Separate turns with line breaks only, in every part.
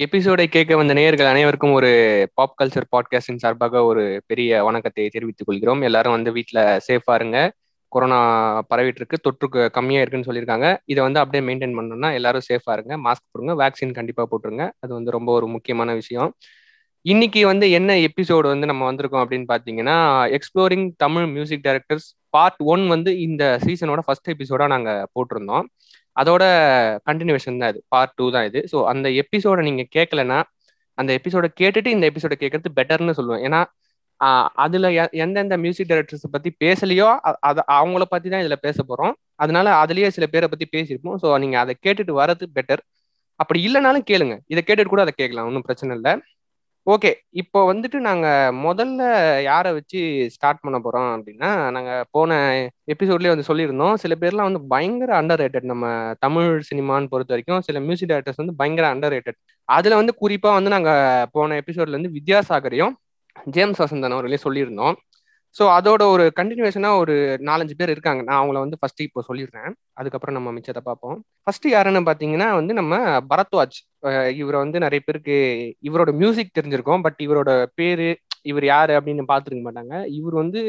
எபிசோடை கேட்க வந்த நேயர்கள் அனைவருக்கும் ஒரு பாப் கல்ச்சர் பாட்காஸ்டின் சார்பாக ஒரு பெரிய வணக்கத்தை தெரிவித்துக் கொள்கிறோம். எல்லாரும் வந்து வீட்டில் சேஃபா இருங்க. கொரோனா பரவிட்டு இருக்கு தொற்று கம்மியாக இருக்குன்னு சொல்லியிருக்காங்க. இதை வந்து அப்படியே மெயின்டைன் பண்ணணும்னா எல்லாரும் சேஃபா இருங்க. மாஸ்க் போடுங்க வேக்சின் கண்டிப்பாக போட்டுருங்க. அது வந்து ரொம்ப ஒரு முக்கியமான விஷயம். இன்னைக்கு வந்து என்ன எபிசோடு வந்து நம்ம வந்திருக்கோம் அப்படின்னு பார்த்தீங்கன்னா exploring Tamil music directors part one வந்து இந்த சீசனோட ஃபர்ஸ்ட் எபிசோடா நாங்கள் போட்டிருந்தோம். அதோட கண்டினியூஷன் தான் இது. பார்ட் டூ தான் இது. ஸோ அந்த எபிசோட நீங்க கேட்கலன்னா அந்த எபிசோட கேட்டுட்டு இந்த எபிசோட கேட்கறது பெட்டர்னு சொல்லுவேன். ஏன்னா அதுல எந்தெந்த மியூசிக் டைரக்டர்ஸ் பத்தி பேசலையோ அது அவங்கள பத்தி தான் இதுல பேச போறோம். அதனால அதுலயே சில பேரை பத்தி பேசியிருப்போம். ஸோ நீங்க அதை கேட்டுட்டு வர்றது பெட்டர் அப்படி இல்லைனாலும் கேளுங்க. இதை கேட்டுட்டு கூட அதை கேட்கலாம். ஒன்றும் பிரச்சனை இல்லை. ஓகே. இப்போ வந்துட்டு நாங்க முதல்ல யாரை வச்சு ஸ்டார்ட் பண்ண போறோம் அப்படின்னா நாங்க போன எபிசோட்லயே வந்து சொல்லியிருந்தோம். சில பேர்லாம் வந்து பயங்கர அண்டர் ரேட்டட் நம்ம தமிழ் சினிமான்னு பொறுத்த வரைக்கும் சில மியூசிக் டைரக்டர்ஸ் வந்து பயங்கர அண்டர் ரேட்டட் அதுல வந்து குறிப்பா வந்து நாங்க போன எபிசோட்ல இருந்து வித்யாசாகரையும் ஜேம்ஸ் வசந்தன் அவர்களையும் சொல்லியிருந்தோம். ஸோ அதோட ஒரு கண்டினியூஷனா ஒரு நாலஞ்சு பேர் இருக்காங்க. நான் அவங்கள வந்து ஃபர்ஸ்ட் இப்போ சொல்லிடுறேன். அதுக்கப்புறம் நம்ம மிச்சத்தை பார்ப்போம். ஃபர்ஸ்ட் யாருன்னு பார்த்தீங்கன்னா வந்து நம்ம பரத்வாஜ். இவரை வந்து நிறைய பேருக்கு இவரோட மியூசிக் தெரிஞ்சிருக்கோம். பட் இவரோட பேரு இவர் யாரு அப்படின்னு பார்த்துருக்க மாட்டாங்க. இவர் வந்து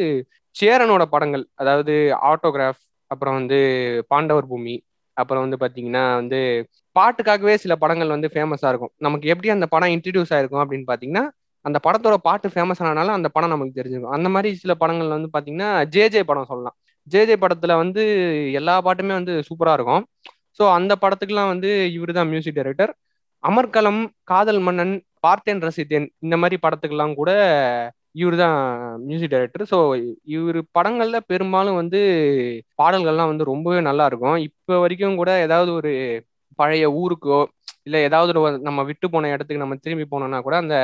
சேரனோட படங்கள் அதாவது ஆட்டோகிராஃப் அப்புறம் வந்து பாண்டவர் பூமி அப்புறம் வந்து பார்த்தீங்கன்னா வந்து பாட்டுக்காகவே சில படங்கள் வந்து ஃபேமஸாக இருக்கும். நமக்கு எப்படி அந்த படம் இன்ட்ரடியூஸ் ஆயிருக்கும் அப்படின்னு பார்த்தீங்கன்னா அந்த படத்தோட பாட்டு ஃபேமஸ் ஆனனால அந்த படம் நமக்கு தெரிஞ்சிருக்கும். அந்த மாதிரி சில படங்கள் வந்து பாத்தீங்கன்னா ஜேஜே படம் சொல்லலாம். ஜேஜே படத்துல வந்து எல்லா பாட்டுமே வந்து சூப்பரா இருக்கும். ஸோ அந்த படத்துக்குலாம் வந்து இவர் தான் மியூசிக் டைரக்டர் அமர்கலம் காதல் மன்னன் பார்த்தேன் ரசித்தேன் இந்த மாதிரி படத்துக்கெல்லாம் கூட இவர் தான் மியூசிக் டைரக்டர் ஸோ இவர் படங்கள்ல பெரும்பாலும் வந்து பாடல்கள்லாம் வந்து ரொம்பவே நல்லா இருக்கும். இப்போ வரைக்கும் கூட ஏதாவது ஒரு பழைய ஊருக்கோ இல்லை ஏதாவது ஒரு நம்ம விட்டு போன இடத்துக்கு நம்ம திரும்பி போனோம்னா கூட அந்த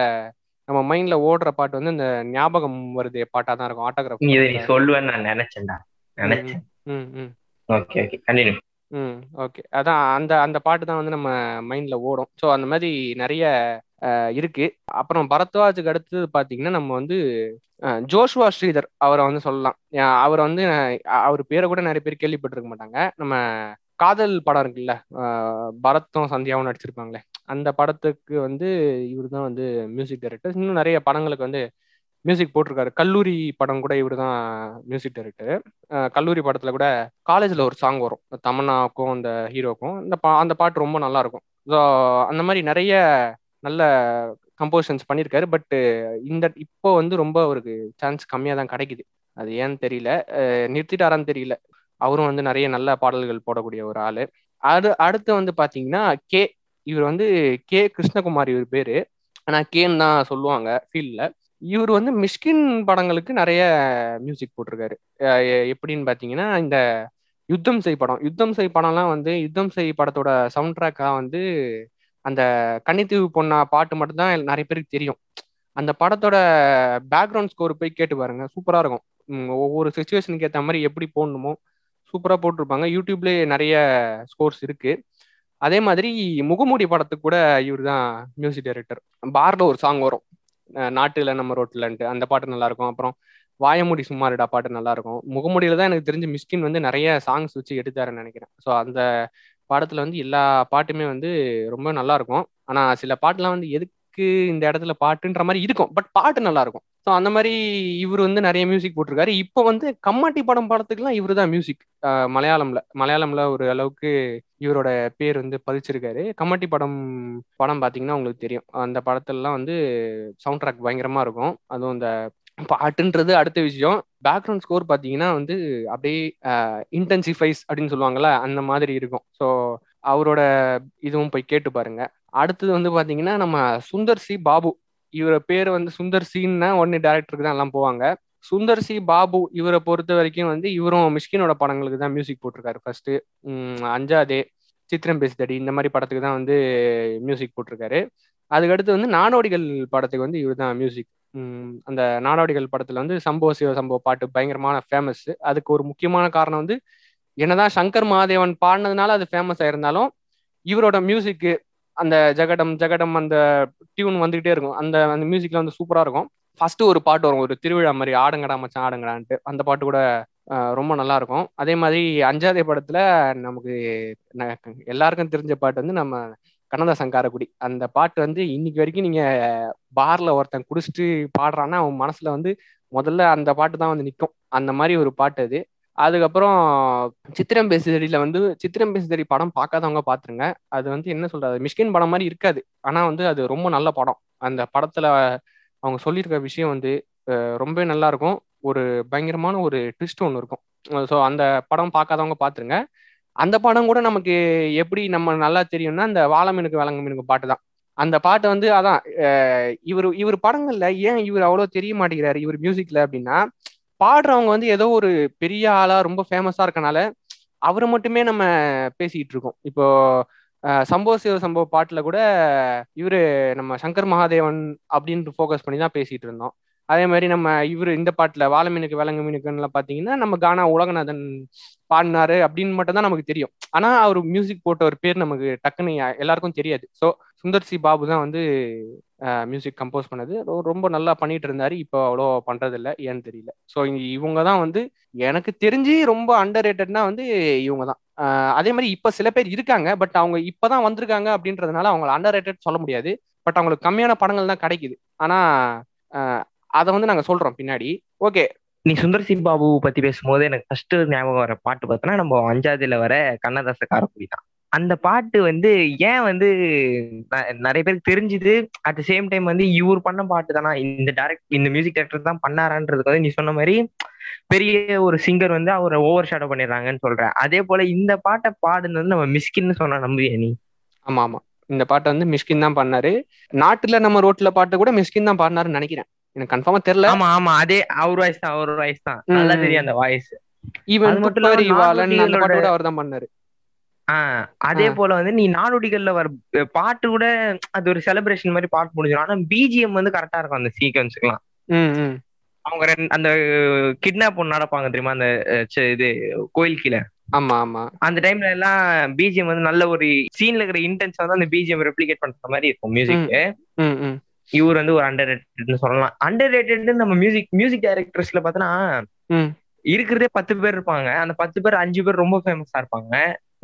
நம்ம மைண்ட்ல ஓடுற பாட்டு வந்து இந்த ஞாபகம் வருது பாட்டா தான் இருக்கும் ஆட்டோகிராஃப்
இதை நீ சொல்லுவேன்னு நான் நினைச்சேன்டா நினைச்சேன். Okay okay. கண்டினியூ.
ம் ஓகே. அதான் அந்த அந்த பாட்டு தான் வந்து நம்ம மைண்ட்ல ஓடும். ஸோ அந்த மாதிரி நிறைய இருக்கு. அப்புறம் பரத்வாஜுக்கு அடுத்தது பார்த்தீங்கன்னா நம்ம வந்து ஜோஷ்வா ஸ்ரீதர் அவரை வந்து சொல்லலாம். அவர் வந்து அவர் பேரை கூட நிறைய பேர் கேள்விப்பட்டிருக்க மாட்டாங்க. நம்ம காதல் படம் இருக்குல்ல பரத்தும் சந்தியாவும் நடிச்சிருப்பாங்களே அந்த படத்துக்கு வந்து இவர் தான் வந்து மியூசிக் டைரக்டர் இன்னும் நிறைய படங்களுக்கு வந்து மியூசிக் போட்டிருக்காரு. கல்லூரி படம் கூட இவர் தான் மியூசிக் டைரக்டர் கல்லூரி படத்துல கூட காலேஜ்ல ஒரு சாங் வரும். தமன்னாவுக்கும் அந்த ஹீரோக்கும் இந்த பா அந்த பாட்டு ரொம்ப நல்லா இருக்கும் ஸோ அந்த மாதிரி நிறைய நல்ல கம்போசன்ஸ் பண்ணியிருக்காரு. பட்டு இந்த இப்போ வந்து ரொம்ப அவருக்கு சான்ஸ் கம்மியாக தான் கிடைக்குது. அது ஏன்னு தெரியல. நிறுத்திட்டாரான்னு தெரியல. அவரும் வந்து நிறைய நல்ல பாடல்கள் போடக்கூடிய ஒரு ஆளு. அது அடுத்து வந்து பாத்தீங்கன்னா கே இவர் வந்து கே கிருஷ்ணகுமார் இவர் பேரு. ஆனா கேன்னு தான் சொல்லுவாங்க ஃபீல்ட்ல இவர் வந்து மிஷ்கின் படங்களுக்கு நிறைய மியூசிக் போட்டிருக்காரு. எப்படின்னு பாத்தீங்கன்னா இந்த யுத்தம் செய் படம். யுத்தம் செய் படம்லாம் வந்து யுத்தம் செய் படத்தோட சவுண்ட் ட்ராக்காக வந்து அந்த கன்னித்தீவு பொண்ணா பாட்டு மட்டும்தான் நிறைய பேருக்கு தெரியும். அந்த படத்தோட பேக்ரவுண்ட் ஸ்கோர் போய் கேட்டு பாருங்க. சூப்பராக இருக்கும். ஒவ்வொரு சுச்சுவேஷனுக்கு ஏற்ற மாதிரி எப்படி போடணுமோ சூப்பராக போட்டிருப்பாங்க. யூடியூப்லேயே நிறைய ஸ்கோர்ஸ் இருக்கு. அதே மாதிரி முகமூடி படத்துக்கு கூட இவர் தான் மியூசிக் டைரக்டர் பார்ல ஒரு சாங் வரும். நாட்டுல நம்ம ரோட்லன்ட்டு. அந்த பாட்டு நல்லா இருக்கும் அப்புறம் வாயமுடி சும்மாரிடா பாட்டு நல்லா இருக்கும் முகமூடியில தான் எனக்கு தெரிஞ்சு மிஸ்கின் வந்து நிறைய சாங்ஸ் வச்சு எடுத்தாருன்னு நினைக்கிறேன். ஸோ அந்த படத்துல வந்து எல்லா பாட்டுமே வந்து ரொம்ப நல்லா இருக்கும் ஆனா சில பாட்டுலாம் வந்து எதுக்கு இந்த இடத்துல பாட்டுன்ற மாதிரி இருக்கும். பட் பாட்டு நல்லா இருக்கும் ஸோ அந்த மாதிரி இவர் வந்து நிறைய மியூசிக் போட்டிருக்காரு. இப்போ வந்து கம்மாட்டி படம் படத்துக்குலாம் இவர் தான் மியூசிக் மலையாளம்ல. மலையாளம்ல ஒரு அளவுக்கு இவரோட பேர் வந்து பதிச்சிருக்காரு. கம்மாட்டி படம் படம் பார்த்தீங்கன்னா உங்களுக்கு தெரியும். அந்த படத்துலலாம் வந்து சவுண்ட் ட்ராக் பயங்கரமா இருக்கும். அதுவும் இந்த பாட்டுன்றது அடுத்த விஷயம். பேக்ரவுண்ட் ஸ்கோர் பார்த்தீங்கன்னா வந்து அப்படியே இன்டென்சிஃபைஸ் அப்படின்னு சொல்லுவாங்கல்ல அந்த மாதிரி இருக்கும். ஸோ அவரோட இதுவும் போய் கேட்டு பாருங்க. அடுத்தது வந்து பாத்தீங்கன்னா நம்ம சுந்தர் சி. பாபு. இவரை பேர் வந்து சுந்தர் சின்னா உடனே டேரக்டருக்கு தான் எல்லாம் போவாங்க. சுந்தர் சி. பாபு இவரை பொறுத்த வரைக்கும் வந்து இவரும் மிஷ்கினோட படங்களுக்கு தான் மியூசிக் போட்டிருக்காரு ஃபர்ஸ்ட் அஞ்சாதே சித்திரம் பேசுதடி இந்த மாதிரி படத்துக்கு தான் வந்து மியூசிக் போட்டிருக்காரு. அதுக்கடுத்து வந்து நாடோடிகள் படத்துக்கு வந்து இவர் தான் மியூசிக் அந்த நாடோடிகள் படத்துல வந்து சம்பவ சிவ சம்பவ பாட்டு பயங்கரமான ஃபேமஸ் அதுக்கு ஒரு முக்கியமான காரணம் வந்து என்னதான் சங்கர் மகாதேவன் பாடினதுனால அது ஃபேமஸ் ஆயிருந்தாலும் இவரோட மியூசிக்கு அந்த ஜெகடம் ஜெகடம் அந்த டியூன் வந்துகிட்டே இருக்கும். அந்த அந்த மியூசிக்ல வந்து சூப்பரா இருக்கும். ஃபர்ஸ்ட் ஒரு பாட்டு வரும். ஒரு திருவிழா மாதிரி ஆடங்கடா மச்சான் ஆடுங்கடான்ட்டு. அந்த பாட்டு கூட ரொம்ப நல்லா இருக்கும். அதே மாதிரி அஞ்சாதே படத்துல நமக்கு எல்லாருக்கும் தெரிஞ்ச பாட்டு வந்து நம்ம கண்ணதாசன் காரக்குடி. அந்த பாட்டு வந்து இன்னைக்கு வரைக்கும் நீங்க பார்ல ஒருத்தன் குடிச்சிட்டு பாடுறான்னா அவன் மனசுல வந்து முதல்ல அந்த பாட்டு தான் வந்து நிற்கும் அந்த மாதிரி ஒரு பாட்டு அது. அதுக்கப்புறம் சித்திரம் பேசுதறியில வந்து சித்திரம் பேசுதறி படம் பார்க்காதவங்க பாத்துருங்க அது வந்து என்ன சொல்றது? மிஷ்கின் படம் மாதிரி இருக்காது. ஆனா வந்து அது ரொம்ப நல்ல படம். அந்த படத்துல அவங்க சொல்லியிருக்க விஷயம் வந்து ரொம்ப நல்லா இருக்கும். ஒரு பயங்கரமான ஒரு ட்விஸ்ட் ஒன்று இருக்கும். ஸோ அந்த படம் பார்க்காதவங்க பார்த்துருங்க. அந்த படம் கூட நமக்கு எப்படி நம்ம நல்லா தெரியும்னா அந்த வாழை மீனுக்கு விலங்கு மீனுக்கு பாட்டு தான். அந்த பாட்டை வந்து அதான் இவர் இவர் படங்கள்ல ஏன் இவர் அவ்வளோ தெரிய மாட்டேங்கிறாரு? இவர் மியூசிக்ல அப்படின்னா பாடுறவங்க வந்து ஏதோ ஒரு பெரிய ஆளா ரொம்ப ஃபேமஸா இருக்கனால அவரை மட்டுமே நம்ம பேசிக்கிட்டு இருக்கோம். இப்போ சம்பவ சிவ சம்பவ பாட்டுல கூட இவரு நம்ம சங்கர் மகாதேவன் அப்படின்ட்டு ஃபோக்கஸ் பண்ணி தான் பேசிட்டு இருந்தோம். அதே மாதிரி நம்ம இவர் இந்த பாட்டுல வாழை மீனுக்கு விலங்கு மீனுக்குன்னு பாத்தீங்கன்னா நம்ம கானா உலகநாதன் பாடினாரு அப்படின்னு மட்டும் தான் நமக்கு தெரியும். ஆனா அவர் மியூசிக் போட்ட ஒரு பேர் நமக்கு டக்குன்னு எல்லாருக்கும் தெரியாது. ஸோ சுந்தர் சி பாபு தான் வந்து மியூசிக் கம்போஸ் பண்ணது. ரொம்ப நல்லா பண்ணிட்டு இருந்தாரு இப்போ அவ்வளோ பண்றது இல்லை ஏன்னு தெரியல. ஸோ இவங்க தான் வந்து எனக்கு தெரிஞ்சு ரொம்ப அண்டர் ரேட்டட்னா வந்து இவங்க தான். அதே மாதிரி இப்போ சில பேர் இருக்காங்க. பட் அவங்க இப்போதான் வந்திருக்காங்க அப்படின்றதுனால அவங்களை அண்டர் ரேட்டட் சொல்ல முடியாது. பட் அவங்களுக்கு கம்மியான படங்கள் தான் கிடைக்குது. ஆனா அதை வந்து நாங்க சொல்றோம் பின்னாடி. ஓகே
நீ சுந்தர் சி பாபு பத்தி பேசும்போது எனக்கு ஃபர்ஸ்ட் ஞாபகம் வர பாட்டு பார்த்தோன்னா நம்ம அஞ்சாவதுல வர கண்ணதாச காரக்குடி தான். அந்த பாட்டு வந்து ஏன் வந்து நிறைய பேருக்கு தெரிஞ்சுது. அட் த சேம் டைம் வந்து இவர் பண்ண பாட்டு தானா? இந்த டேரக்ட் இந்த மியூசிக் டேரக்டர் தான் பண்ணாரான்றதுக்கு வந்து நீ சொன்ன மாதிரி பெரிய ஒரு சிங்கர் வந்து அவரை ஓவர் ஷேடோ பண்ணிடுறாங்கன்னு சொல்றேன். அதே போல இந்த பாட்டை பாடுனது வந்து நம்ம மிஸ்கின்னு சொன்னா நம்புவியா நீ?
ஆமா ஆமா. இந்த பாட்டை வந்து மிஸ்கின் தான் பண்ணாரு. நாட்டுல நம்ம ரோட்ல பாட்டு கூட மிஸ்கின் தான் பாடினாருன்னு நினைக்கிறேன். எனக்கு கன்ஃபார்மா தெரியல.
ஆமா ஆமா. அதே அவர் வாய்ஸ் தான் அவர் வாய்ஸ் தான். நல்லா தெரியும் அந்த வாய்ஸ்
ஈவன் மட்டும் அவர் தான் பண்ணாரு.
ஆஹ் அதே போல வந்து நீ நாடோடிகள்ல வர பாட்டு கூட அது ஒரு செலிப்ரேஷன் மாதிரி பாட்டு முடிஞ்சிடும். ஆனா பிஜிஎம் வந்து கரெக்டா இருக்கும் அந்த சீக்வன்ஸுக்குலாம் அவங்க அந்த கிட்னாப் ஒன்று நடப்பாங்க தெரியுமா? அந்த இது கோயில் கீழே.
ஆமா ஆமா.
அந்த டைம்ல எல்லாம் பிஜிஎம் வந்து நல்ல ஒரு சீன்ல இருக்கிற இன்டென்ஸ் வந்து அந்த பிஜிஎம் ரெப்ளிகேட் பண்ற மாதிரி இருக்கும் மியூசிக் இவர் வந்து ஒரு அண்டர் ரேட்டட்னு சொல்லலாம் அண்டர் ரேட்டட் நம்ம மியூசிக் மியூசிக் டைரக்டர்ஸ்ல பாத்தீங்கன்னா இருக்கிறதே பத்து பேர் இருப்பாங்க. அந்த பத்து பேர் அஞ்சு பேர் ரொம்ப ஃபேமஸா இருப்பாங்க.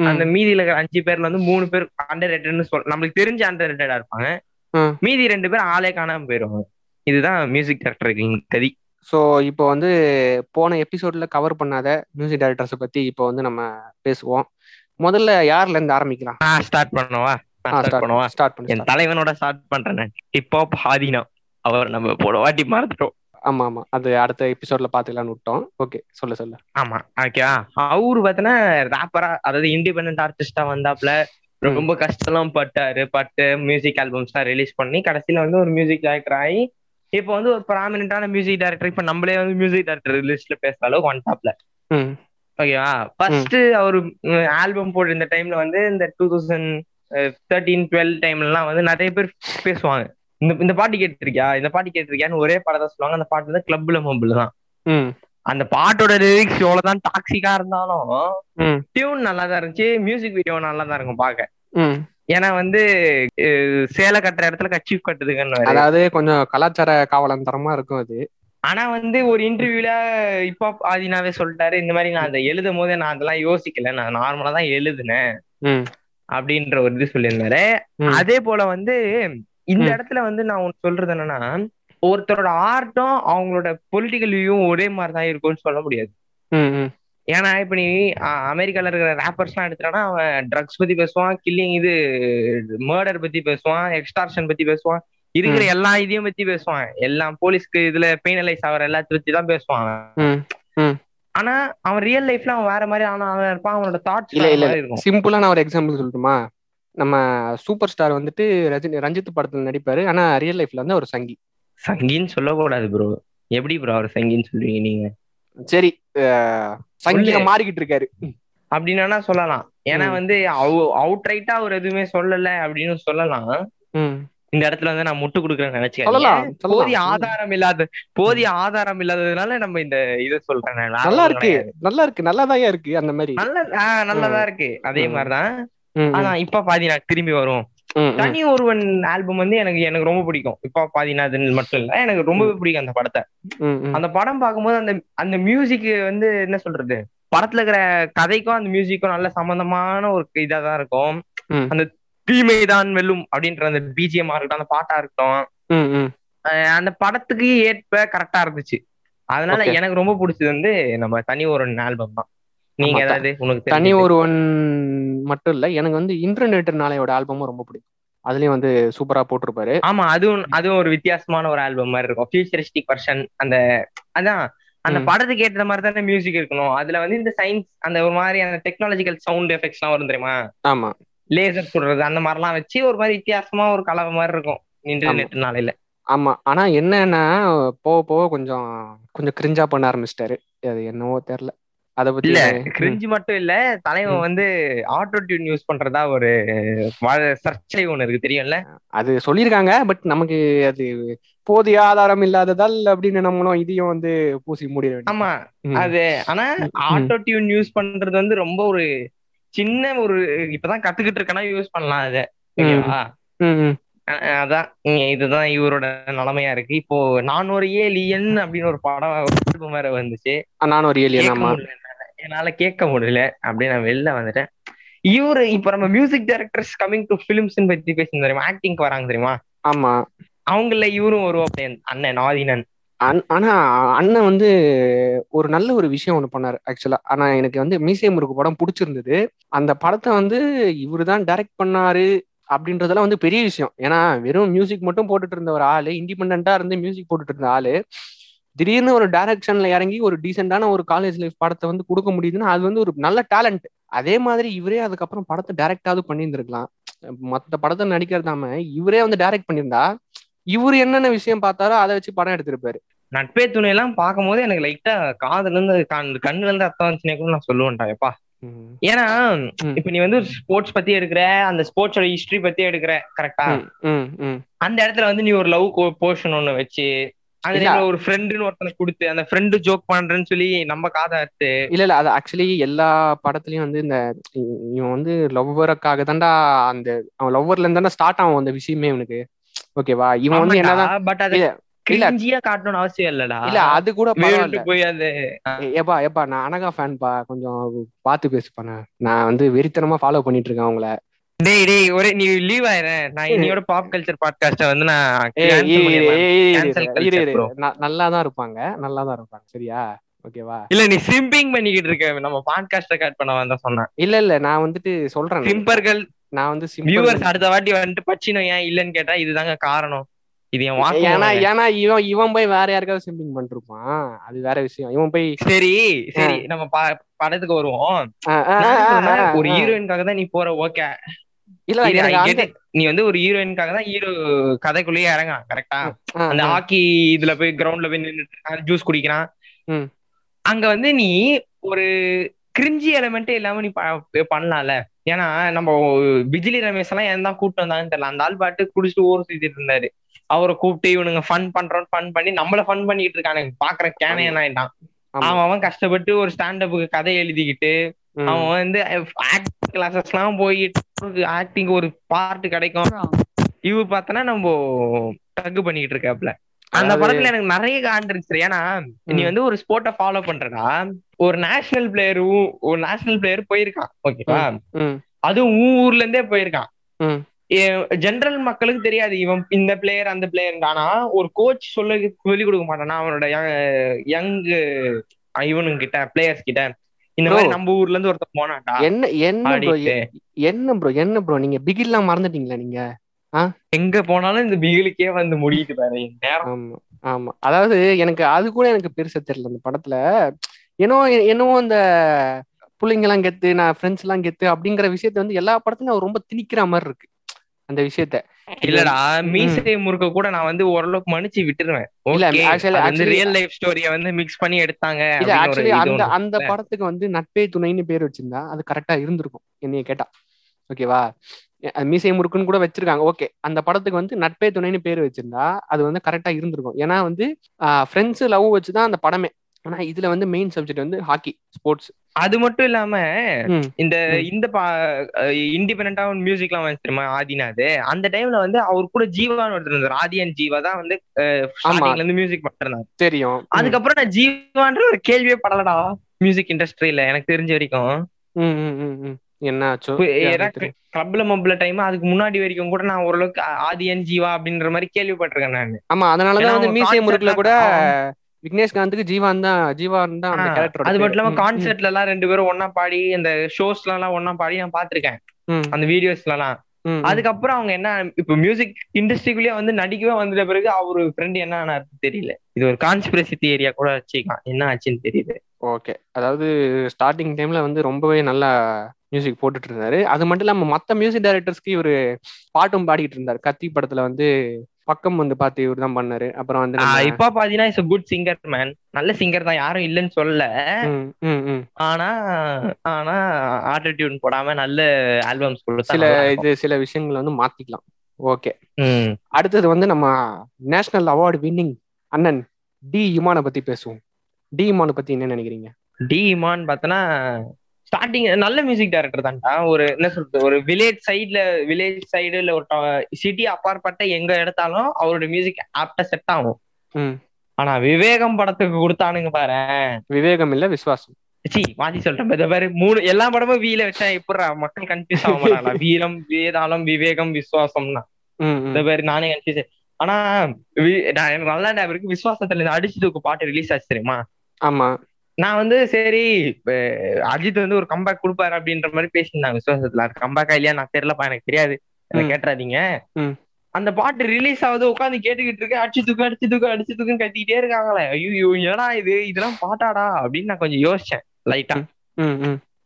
அந்த மீதியில இருக்கிற அஞ்சு பேர்ல வந்து மூணு பேர் அண்டர் ரேட்டட்னு சொல் நம்மளுக்கு தெரிஞ்ச அண்டர் ரேட்டடா இருப்பாங்க. மீதி ரெண்டு பேர் ஆளே காணாம போயிருவாங்க. இதுதான் மியூசிக் டைரக்டர் கதி.
ஸோ இப்போ வந்து போன எபிசோட்ல கவர் பண்ணாத மியூசிக் டைரக்டர்ஸை பத்தி இப்போ வந்து நம்ம பேசுவோம். முதல்ல யார்ல இருந்து ஆரம்பிக்கலாம்?
ஸ்டார்ட் பண்ணவா? ஸ்டார்ட் பண்ணுவா?
ஸ்டார்ட் பண்ணி
என் தலைவனோட ஸ்டார்ட் பண்றேன் இப்போ ஹாதினா அவர் நம்ம போட வாட்டி மறந்துட்டோம்.
ஆமா ஆமா அது அடுத்த எபிசோட்ல பாத்துக்கலாம்னு விட்டோம். ஓகே சொல்லு சொல்லு.
ஆமா ஓகேவா அவரு பாத்தீங்கன்னா ராப்பரா அதாவது இண்டிபெண்ட் ஆர்டிஸ்டா வந்தாப்ல ரொம்ப கஷ்டம் பட்டாரு. பட்டு மியூசிக் ஆல்பம்ஸ் எல்லாம் ரிலீஸ் பண்ணி கடைசியில வந்து ஒரு மியூசிக் டைரக்டர் ஆகி இப்போ வந்து ஒரு ப்ராமினென்டான மியூசிக் டைரக்டர் இப்ப நம்மளே வந்து மியூசிக் டைரக்டர் லிஸ்ட்ல பேசுற அளவுக்கு ஒன் டாப்ல ஓகேவா ஃபர்ஸ்ட் அவர் ஆல்பம் போட்டு இந்த டைம்ல வந்து இந்த டூ தௌசண்ட் தேர்ட்டீன் டுவெல் டைம்லாம் வந்து நிறைய பேர் பேசுவாங்க. இந்த இந்த பாட்டு கேட்டிருக்கியா? இந்த பாட்டு கேட்டிருக்கியான்னு ஒரே தான் சொல்லுவாங்க. அந்த பாட்டு வந்து கிளப்ல மொபிள் தான். அந்த பாட்டோட லிரிக்ஸ் எவ்வளவுதான் டாக்ஸிக்கா இருந்தாலும் டியூன் நல்லா தான் இருந்துச்சு மியூசிக் வீடியோ நல்லா தான் இருக்கும் பாக்க ஏன்னா வந்து சேலை கட்டுற இடத்துல கச்சீஃப் கட்டுதுங்கன்னு
அதாவது கொஞ்சம் கலாச்சார காவலம் தரமா இருக்கும் அது.
ஆனா வந்து ஒரு இன்டர்வியூல இப்போ ஆதினாவே சொல்லிட்டாரு இந்த மாதிரி நான் அதை எழுதும் போதே நான் அதெல்லாம் யோசிக்கல நான் நார்மலா தான் எழுதுனேன். அப்படின்ற ஒரு இது சொல்லியிருந்தாரு. அதே போல வந்து இந்த இடத்துல வந்து நான் ஒன்னு சொல்றது என்னன்னா ஒருத்தரோட ஆர்ட்டும் அவங்களோட பொலிட்டிக்கல் வியூவும் ஒரே மாதிரி தான் இருக்கும்னு சொல்ல முடியாது. ஏன்னா இப்ப நீ அமெரிக்கால இருக்கிற ரேப்பர்ஸ் எல்லாம் எடுத்துட்டா அவன் ட்ரக்ஸ் பத்தி பேசுவான் கில்லிங் இது மர்டர் பத்தி பேசுவான் எக்ஸ்டார்ஷன் பத்தி பேசுவான் இருக்கிற எல்லா இதையும் பத்தி பேசுவான். எல்லாம் போலீஸ்க்கு இதுல பெயினலைஸ் ஆகிற எல்லாத்த பத்தி தான் பேசுவான் ஆனா அவன் ரியல் லைஃப்ல அவன் வேற மாதிரி ஆனா அவன் இருப்பான் அவனோட தாட்ஸ்
இல்ல இல்ல. இருக்கும். சிம்பிளா நான் ஒரு எக்ஸாம்பிள் சொல்லட்டுமா? நம்ம சூப்பர் ஸ்டார் வந்துட்டு ரஜினி ரஞ்சித் படத்துல நடிப்பாரு. ஆனா ரியல் லைஃப்ல வந்து ஒரு சங்கி.
சங்கின்னு சொல்லக்கூடாது ப்ரோ எப்படி ப்ரோ அவர் சங்கின்னு சொல்லுவீங்க நீங்க?
சரி சங்கில மாறிக்கிட்டு இருக்காரு.
அப்படின்னா சொல்லலாம். ஏன்னா வந்து அவுட் ரைட்டா அவர் எதுவுமே சொல்லல அப்படின்னு சொல்லலாம். இந்த இடத்துல வந்து நான் முட்டு கொடுக்குறேன்னு நினைச்சேன் போதிய ஆதாரம் இல்லாத போதிய ஆதாரம் இல்லாததுனால நம்ம இந்த இத சொல்றேன்.
நல்லா இருக்கு. நல்லா இருக்கு. நல்லாதான் இருக்கு அந்த மாதிரி.
நல்ல நல்லதா இருக்கு. அதே மாதிரிதான். ஆனா இப்ப பாதி நான் திரும்பி வரும். தனி ஒருவன் ஆல்பம் வந்து எனக்கு எனக்கு ரொம்ப பிடிக்கும். இப்ப பாதினாதன் மட்டும் இல்ல எனக்கு ரொம்பவே பிடிக்கும் அந்த படத்தை. அந்த படம் பார்க்கும்போது அந்த அந்த மியூசிக் வந்து என்ன சொல்றது? படத்துல இருக்கிற கதைக்கும் அந்த மியூசிக்கும் நல்ல சம்பந்தமான ஒரு இதா தான் இருக்கும். அந்த தீமைதான் வெல்லும் அப்படின்ற அந்த பிஜிஎம்மா இருக்கட்டும் அந்த பாட்டா இருக்கட்டும். அந்த படத்துக்கு ஏற்ப கரெக்டா இருந்துச்சு. அதனால. எனக்கு ரொம்ப பிடிச்சது வந்து நம்ம தனி ஒரு ஆல்பம் தான். நீங்க ஏதாவது உனக்கு
தனி? ஒருவன் மட்டும் இல்ல எனக்கு வந்து இன்டர்நெட் நாளையோட ஆல்பமும் ரொம்ப பிடிக்கும். அதுலயும் வந்து சூப்பரா போட்டிருப்பாரு.
ஆமா அதுவும் அதுவும் ஒரு வித்தியாசமான ஒரு ஆல்பம் மாதிரி இருக்கும். ஃபியூச்சரிஸ்டிக் வெர்ஷன் அந்த அதான் அந்த. படத்துக்கு ஏற்ற மாதிரி தானே மியூசிக் இருக்கணும். அதுல வந்து இந்த சயின்ஸ் அந்த ஒரு மாதிரி அந்த டெக்னாலஜிக்கல் சவுண்ட் எஃபெக்ட்ஸ் எல்லாம் வரும் தெரியுமா?
ஆமா.
லேசர் சுடுறது அந்த மாதிரிலாம் வச்சு ஒரு மாதிரி வித்தியாசமா ஒரு கலவை மாதிரி இருக்கும். இன்டர்நெட் நாளையில.
ஆமா ஆனா என்னன்னா போக போக கொஞ்சம் கொஞ்சம் கிரிஞ்சா பண்ண ஆரம்பிச்சிட்டாரு. அது என்னவோ தெரியல. அத பத்தி
இல்ல கிரிஞ்சு மட்டும் இல்ல தலைவன். வந்து ஆட்டோ டியூன் யூஸ் பண்றதா ஒரு சர்ச்சை ஒண்ணு இருக்கு தெரியும்ல?
அது சொல்லியிருக்காங்க பட் நமக்கு அது போதிய ஆதாரம் இல்லாததால் அப்படின்னு நம்மளும் இதையும் வந்து பூசி வேண்டியது.
ஆமா. அது. ஆனா. ஆட்டோ டியூன் யூஸ் பண்றது வந்து ரொம்ப ஒரு சின்ன ஒரு இப்பதான் கத்துக்கிட்டு இருக்கனா யூஸ் பண்ணலாம் அத அதான் இதுதான் இவரோட நிலைமையா இருக்கு. இப்போ நான் ஒரு ஏலியன் அப்படின்னு ஒரு படம் வேற வந்துச்சு.
ஆ, நானும் ஒரு ஏலியன்
என்னால. கேட்க முடியல. அப்படி நான் வெளில வந்துட்டேன். இவரு இப்ப நம்ம music directors coming to films பத்தி பேசணும் தெரியுமா? ஆக்டிங்க்கு வராங்க தெரியுமா?
ஆமா.
அவங்கள இவரும் வருவாப்ல அண்ணன் நாதினன்
அன்- ஆனா அண்ணன் வந்து ஒரு நல்ல ஒரு விஷயம் ஒண்ணு பண்ணாரு ஆக்சுவலா ஆனா எனக்கு வந்து மியூசியம் இருக்கு படம் பிடிச்சிருந்தது. அந்த படத்தை வந்து இவரு தான் டைரக்ட் பண்ணாரு அப்படின்றதெல்லாம் வந்து பெரிய விஷயம். ஏன்னா வெறும் மியூசிக் மட்டும் போட்டுட்டு இருந்த ஒரு ஆளு இண்டிபெண்டா இருந்து மியூசிக் போட்டுட்டு இருந்த ஆளு திடீர்னு ஒரு டைரக்ஷன்ல இறங்கி ஒரு டீசென்டான ஒரு காலேஜ் லைஃப் படத்தை வந்து கொடுக்க முடியுதுன்னா அது வந்து ஒரு நல்ல டேலண்ட் அதே மாதிரி இவரே அதுக்கப்புறம் படத்தை டைரக்டாவது பண்ணியிருந்திருக்கலாம் மத்த படத்தை நடிக்கிறதாம இவரே வந்து டைரக்ட் பண்ணியிருந்தா இவரு என்னென்ன விஷயம் பார்த்தாரோ அதை வச்சு படம் எடுத்திருப்பாரு
நட்பே துணை எல்லாம் பார்க்கும் போது எனக்கு லைட்டா காதுல இருந்து கண்- கண்ணுல இருந்து ரத்தம் வந்துச்சுனே கூட நான் சொல்லுவேன்டா எப்பா. ஏன்னா. இப்ப நீ வந்து ஸ்போர்ட்ஸ் பத்தி எடுக்கிற அந்த ஸ்போர்ட்ஸோட ஹிஸ்டரி பத்தி எடுக்கிற கரெக்டா. அந்த இடத்துல வந்து நீ ஒரு லவ் போர்ஷன் ஒண்ணு வச்சு டைம்ல ஒரு ஃப்ரெண்டுன்னு ஒருத்தனை கொடுத்து அந்த ஃப்ரெண்டு ஜோக் பண்றேன்னு சொல்லி நம்ம காதை அறுத்து.
இல்ல இல்ல. அது ஆக்சுவலி எல்லா படத்துலயும் வந்து இந்த இவன் வந்து லவ்வருக்காக தான்டா அந்த அவன் லவ்வர்ல இருந்தா ஸ்டார்ட் ஆகும் அந்த விஷயமே இவனுக்கு. ஓகேவா இவன் வந்து என்னதான்
பட் அது. கிரிஞ்சியா காட்டணும்னு அவசியம் இல்லடா.
இல்ல அது கூட
போய் அது
ஏப்பா ஏப்பா. நான் அனகா ஃபேன் பா கொஞ்சம் பார்த்து பேசுப்பா நான். வந்து வெறித்தனமா ஃபாலோ பண்ணிட்டு இருக்கேன் அவங்கள.
டேய் டேய் ஒரே நீ லீவ் ஆயிரேன் நான் இன்னையோட பாப் கல்ச்சர் பாட்காஸ்ட வந்து நான்
ஏய்,
cancel
இரு,
பண்ணிடுறேன்.
இரு, இரு,
Cancel
இரு,
culture,
இரு,
bro.
ந- நல்லாதான் இருப்பாங்க. இருப்பாங்க. சரியா? ஓகேவா
இல்ல நீ சிம்பிங் பண்ணிக்கிட்டு இருக்க. நம்ம பாட்காஸ்ட் ரெக்கார்ட் பண்ண வந்தா சொன்னேன்.
இல்ல இல்ல நான் வந்துட்டு சொல்றேன்.
சிம்பர்கள்
நான் வந்து
வியூவர்ஸ் அடுத்த வாட்டி வந்துட்டு பச்சினம். ஏன் இல்லன்னு கேட்டா இதுதாங்க காரணம். இது என்
ஏன்னா ஏன்னா இவன் இவன் போய் வேற யாருக்காவது சிம்பிங் பண்ணிருப்பான். அது வேற விஷயம். இவன் போய்
சரி சரி நம்ம படத்துக்கு வருவோம். ஒரு. ஹீரோயின்காக தான் நீ போற ஓகே
இல்ல
நீ வந்து ஒரு ஹீரோயின்காக தான் ஹீரோ கதைக்குள்ளேயே இறங்குறான் கரெக்டா அந்த. ஹாக்கி இதுல போய் கிரவுண்ட்ல போய் நின்று ஜூஸ் குடிக்கிறான். அங்க வந்து நீ ஒரு கிரிஞ்சி எலமெண்ட்டே இல்லாம நீ பண்ணலாம்ல ஏன்னா நம்ம பிஜிலி ரமேஷ் எல்லாம் ஏன் தான் கூப்பிட்டு வந்தாங்கன்னு தெரியல அந்த ஆள் பாட்டு குடிச்சிட்டு ஊர் சுத்திட்டு இருந்தாரு அவரை கூப்பிட்டு இவனுங்க ஃபன் பண்றோம் ஃபன் பண்ணி நம்மள ஃபன் பண்ணிட்டு இருக்கானுங்க பாக்குற கேனையன் ஆயிட்டான். அவன் அவன் கஷ்டப்பட்டு ஒரு ஸ்டாண்டப்புக்கு கதை எழுதிக்கிட்டு. அவன் வந்து ஆக்டிங் கிளாஸஸ் எல்லாம் போயிட்டு ஆக்டிங் ஒரு பார்ட் கிடைக்கும். இவ பார்த்தனா நம்ம தகு பண்ணிட்டு இருக்காப்ல. அந்த படத்துல எனக்கு நிறைய காண்டிருச்சு ஏன்னா நீ. வந்து ஒரு ஸ்போர்ட்டை ஃபாலோ பண்றடா ஒரு நேஷனல் பிளேயரும் ஒரு நேஷனல் பிளேயர் போயிருக்கான். ஓகேவா. அதுவும் ஊர்ல இருந்தே போயிருக்கான்.
ம்.
ஜெனரல் மக்களுக்கு தெரியாது. இவன் இந்த பிளேயர் அந்த பிளேயர் ஆனா ஒரு கோச் சொல்ல சொல்லி கொடுக்க மாட்டானா அவனோட யங் இவனுங்க கிட்ட பிளேயர்ஸ் கிட்ட. இந்த. மாதிரி நம்ம ஊர்ல இருந்து ஒருத்தன் போனான்டா.
என்ன என்ன ப்ரோ என்ன ப்ரோ என்ன ப்ரோ நீங்க பிகில்லாம் மறந்துட்டீங்களா நீங்க?
எங்க போனாலும் இந்த பிகிலுக்கே வந்து முடியுது பாரு நேரம்.
ஆமா ஆமா. அதாவது எனக்கு அது கூட எனக்கு பெருசா தெரியல அந்த படத்துல. ஏன்னோ என்னவோ அந்த புள்ளைங்க எல்லாம் கெத்து நான் ஃப்ரெண்ட்ஸ் எல்லாம் கெத்து அப்படிங்கிற விஷயத்த வந்து எல்லா படத்துலயும் அவர் ரொம்ப திணிக்கிற மாதிரி இருக்கு. அந்த விஷயத்த.
இல்லடா மீசை முறுக்க கூட நான் வந்து ஓரளவுக்கு மன்னிச்சு விட்டுருவேன்.
actually-
ரியல் லைஃப் ஸ்டோரிய வந்து மிக்ஸ் பண்ணி எடுத்தாங்க
ஆக்சுவலி அந்த. அந்த படத்துக்கு வந்து நட்பே துணைன்னு பேர் வச்சிருந்தா அது கரெக்டா இருந்திருக்கும் என்னைய கேட்டா. ஓகேவா மீசை முறுக்குன்னு கூட வச்சிருக்காங்க. ஓகே அந்த படத்துக்கு வந்து நட்பே துணைன்னு பேர் வச்சிருந்தா அது வந்து கரெக்டா இருந்திருக்கும். ஏன்னா வந்து ஃப்ரெண்ட்ஸ் லவ் வச்சுதான் அந்த படமே. ஆனா இதுல வந்து மெயின் சப்ஜெக்ட் வந்து ஹாக்கி ஸ்போர்ட்ஸ்
அது மட்டும் இல்லாம. இந்த. இந்த இண்டிபெண்டா மியூசிக் எல்லாம் வந்து தெரியுமா ஆதினாது அந்த டைம்ல வந்து அவர் கூட ஜீவான்னு ஒருத்தர் இருந்தார். ஆதியன் ஜீவா தான் வந்து இருந்து மியூசிக் பண்ணிருந்தாரு
தெரியும்.
அதுக்கப்புறம் நான் ஜீவான்ற ஒரு கேள்வியே படலடா மியூசிக் இண்டஸ்ட்ரியில எனக்கு தெரிஞ்ச வரைக்கும்.
என்ன ஆச்சோ
கிளப்ல மப்ல டைம் அதுக்கு முன்னாடி வரைக்கும் கூட நான் ஓரளவுக்கு ஆ- ஆதியன் ஜீவா அப்படின்ற மாதிரி கேள்விப்பட்டிருக்கேன் நான்.
ஆமா அதனாலதான் வந்து மியூசியம் முருக்குல கூட விக்னேஷ்காந்துக்கு ஜீவான் தான் ஜீவான் தான் அந்த கேரக்டரோட
அது மட்டும் இல்லாம கான்செர்ட்ல எல்லாம் ரெண்டு பேரும் ஒன்னா பாடி இந்த ஷோஸ்ல எல்லாம் ஒன்னா பாடி நான் பாத்திருக்கேன் அந்த வீடியோஸ்ல எல்லாம். அதுக்கப்புறம் அவங்க என்ன இப்ப மியூசிக் இண்டஸ்ட்ரிக்குள்ளேயே வந்து நடிக்கவே வந்துட்ட பிறகு அவரு ஃப்ரெண்ட் என்ன ஆனாரு தெரியல. இது ஒரு கான்ஸ்பிரசி தியரியா கூட வச்சுக்கலாம். என்ன ஆச்சுன்னு தெரியல.
ஓகே அதாவது ஸ்டார்டிங் டைம்ல வந்து ரொம்பவே நல்லா மியூசிக் போட்டுட்டு இருந்தாரு. அது மட்டும் இல்லாம மத்த மியூசிக் டைரக்டர்ஸ்க்கு இவரு பாட்டும் பாடிட்டு இருந்தாரு. கத்தி படத்துல வந்து பக்கம் வந்து பார்த்து இவர் தான் பண்ணாரு. அப்புறம் வந்து
இப்ப பாத்தீங்கன்னா இஸ் குட் சிங்கர் மேன் நல்ல சிங்கர் தான் யாரும் இல்லைன்னு சொல்லல. ஆனா ஆனா ஆட்டிடியூட் போடாம நல்ல ஆல்பம்ஸ் கொடுத்தா
சில. இது சில விஷயங்களை வந்து மாத்திக்கலாம். ஓகே. அடுத்தது வந்து நம்ம நேஷனல் அவார்டு வின்னிங் அண்ணன் டி இமானை பத்தி பேசுவோம். டி இமானை பத்தி என்ன நினைக்கிறீங்க?
டி இமான் பார்த்தனா ஸ்டார்டிங் நல்ல மியூசிக் டைரக்டர் தான்டா. ஒரு என்ன சொல்றது ஒரு வில்லேஜ் சைடுல வில்லேஜ் சைடு இல்ல ஒரு சிட்டி அப்பாற்பட்ட எங்க எடுத்தாலும் அவரோட மியூசிக் ஆப்டா செட் ஆகும். ஆனா விவேகம் படத்துக்கு கொடுத்தானுங்க பாரு.
விவேகம் இல்ல விசுவாசம்.
சி மாத்தி சொல்றேன் இந்த பாரு மூணு எல்லா படமும் வீல வச்சா எப்படிடா மக்கள் கன்ஃபியூஸ் ஆக மாட்டாங்களா? வீரம் வேதாளம் விவேகம் விசுவாசம்னா. இந்த பேரு நானே கன்ஃபியூஸ் ஆனா நல்லா இருக்கு விசுவாசத்துல அடிச்சு தூக்கு பாட்டு ரிலீஸ் ஆச்சு தெரியுமா?
ஆமா.
நான் வந்து சரி அஜித் வந்து ஒரு கம்பேக் கொடுப்பாரு அப்படின்ற மாதிரி பேசியிருந்தாங்க விசுவாசத்துல. அது கம்பேக்கா இல்லையா நான் தெரியலப்பா எனக்கு தெரியாது. கேட்டுறாதீங்க. அந்த பாட்டு ரிலீஸ் ஆகுது உட்காந்து கேட்டுக்கிட்டு இருக்கேன் அடிச்சு தூக்கு அடிச்சு தூக்கு அடிச்சு தூக்குன்னு கத்திக்கிட்டே இருக்காங்களே. ஐயோ ஏடா இது? இதெல்லாம் பாட்டாடா? அப்படின்னு நான் கொஞ்சம் யோசிச்சேன் லைட்டா.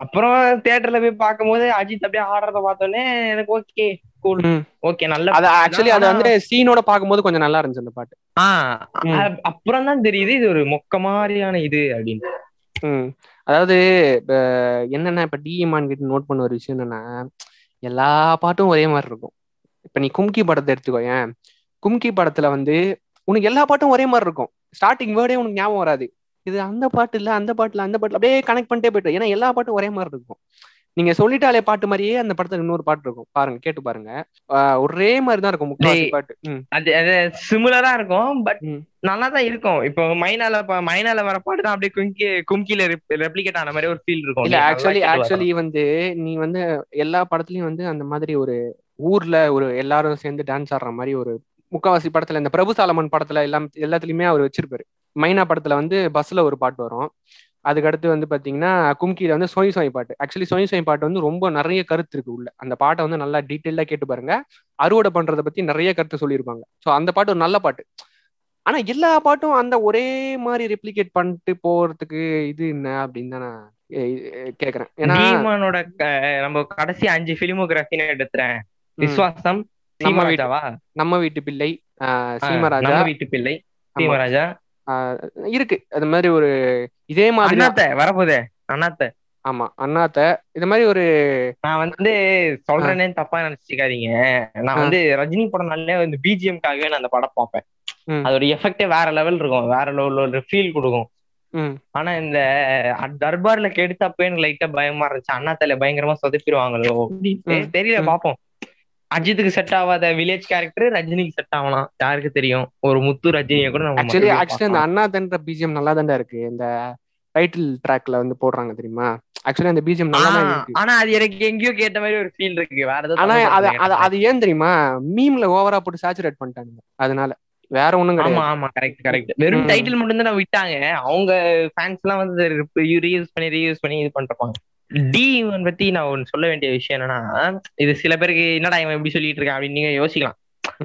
அப்புறம் தியேட்டர்ல போய் பார்க்கும்போது அஜித் அப்படியே ஆடுறத பார்த்தோன்னே எனக்கு ஓகே கூல். ஓகே நல்ல
அது ஆக்சுவலி அது வந்து சீனோட பார்க்கும்போது கொஞ்சம் நல்லா இருந்துச்சு அந்த பாட்டு.
அப்புறம் தான் தெரியுது இது ஒரு மொக்க மாதிரியான இது அப்படின்னு.
ம். அதாவது என்னன்னா இப்ப டிஎம்ஆன் கிட்ட நோட் பண்ண ஒரு விஷயம் என்னன்னா எல்லா பாட்டும் ஒரே மாதிரி இருக்கும். இப்ப நீ கும்கி படத்தை எடுத்துக்கோ ஏன்? கும்கி படத்துல வந்து உனக்கு எல்லா பாட்டும் ஒரே மாதிரி இருக்கும். ஸ்டார்டிங் வேர்டே உனக்கு ஞாபகம் வராது. இது அந்த பாட்டு இல்ல அந்த பாட்டுல அந்த பாட்டுல அப்படியே கனெக்ட் பண்ணிட்டே போயிட்டு ஏன்னா எல்லா பாட்டும் ஒரே மாதிரி இருக்கும். நீங்க சொல்லிட்டாலே பாட்டு மாதிரியே அந்த படத்துல இன்னொரு பாட்டு இருக்கும். பாருங்க கேட்டு பாருங்க. ஒரே மாதிரி தான் இருக்கும் முக்காவாசி. பாட்டு.
அது அது சிமிலரா இருக்கும் பட். நல்லா தான் இருக்கும். இப்போ மைனால மைனால வர பாட்டு தான் அப்படியே கும்கி கும்கில ரெப்ளிகேட் ஆன மாதிரி ஒரு ஃபீல் இருக்கும்.
இல்ல ஆக்சுவலி ஆக்சுவலி வந்து நீ வந்து எல்லா படத்துலயும் வந்து அந்த மாதிரி ஒரு ஊர்ல ஒரு எல்லாரும் சேர்ந்து டான்ஸ் ஆடுற மாதிரி ஒரு முக்காவாசி படத்துல இந்த பிரபு சாலமன் படத்துல எல்லாம் எல்லாத்துலயுமே அவர் வச்சிருப்பாரு. மைனா படத்துல வந்து பஸ்ல ஒரு பாட்டு வரும். அதுக்கு அடுத்து வந்து பாத்தீங்கன்னா கும்கில வந்து சொய் சொய் பாட்டு. ஆக்சுவலி சொய் சொய் பாட்டு வந்து ரொம்ப நிறைய கருத்து இருக்கு உள்ள. அந்த பாட்டை வந்து நல்லா டீட்டெயிலா கேட்டு பாருங்க. அறுவடை பண்றதை பத்தி நிறைய கருத்து சொல்லியிருப்பாங்க. ஸோ அந்த பாட்டு ஒரு நல்ல பாட்டு. ஆனா எல்லா பாட்டும் அந்த ஒரே மாதிரி ரெப்ளிகேட் பண்ணிட்டு போறதுக்கு இது என்ன அப்படின்னு தான் நான் கேக்குறேன். ஏன்னா
நம்ம கடைசி அஞ்சு பிலிமோகிராஃபின்னு எடுத்துறேன்.
ம்,
விஸ்வாசம்
நம்ம வீட்டு
சீமராஜாவா?
நம்ம வீட்டு பிள்ளை சீமராஜா.
வீட்டு பிள்ளை. சீமராஜா.
இருக்கு. அது மாதிரி ஒரு இதே மாதிரி
வரப்போதே அண்ணாத்த.
ஆமா அண்ணாத்த. இது மாதிரி ஒரு
நான் வந்து சொல்றேனே தப்பா நினைச்சுக்காதீங்க. நான். வந்து ரஜினி படம்னாலே வந்து பிஜிஎம்காகவே நான் அந்த படம் பார்ப்பேன். அதோட எஃபெக்டே வேற லெவல் இருக்கும். வேற லெவல் ஒரு ஃபீல் கொடுக்கும். ஆனா இந்த தர்பார்ல கெடுத்தப்ப எனக்கு லைட்டா பயமா இருந்துச்சு. அண்ணாத்தல பயங்கரமா சொதப்பிடுவாங்களோ? தெரியல. பாப்போம் அஜித்துக்கு செட் ஆகாத வில்லேஜ் கேரக்டர் ரஜினிக்கு செட் ஆகலாம். யாருக்கு தெரியும்? ஒரு முத்து ரஜினியை கூட நம்ம
ஆக்சுவலி ஆக்சுவலி அந்த
பார்க்கலாம்.
அண்ணாத்தன்ற பிஜிஎம் நல்லா தான்டா இருக்கு. இந்த டைட்டில் ட்ராக்ல வந்து போடுறாங்க தெரியுமா? ஆக்சுவலி அந்த பிஜிஎம் நல்லா தான்
ஆனா அது எனக்கு எங்கேயோ கேட்ட மாதிரி ஒரு ஃபீல் இருக்கு. வேற
ஆனா அது அது ஏன் தெரியுமா? மீம்ல ஓவரா போட்டு சாச்சுரேட் பண்ணிட்டானுங்க. அதனால. வேற ஒண்ணும்
ஆமா
கிடையாது.
ஆமா கரெக்ட் கரெக்ட் வெறும். டைட்டில் மட்டும் தான் விட்டாங்க. அவங்க ஃபேன்ஸ் எல்லாம் வந்து ரீயூஸ் பண்ணி ரீயூஸ் பண்ணி இது பண்றாங்க டி இவன் பத்தி நான் ஒன்னு சொல்ல வேண்டிய விஷயம் என்னன்னா இது சில பேருக்கு என்னடா இவன் எப்படி சொல்லிட்டு இருக்கான் அப்படின்னு நீங்க யோசிக்கலாம்.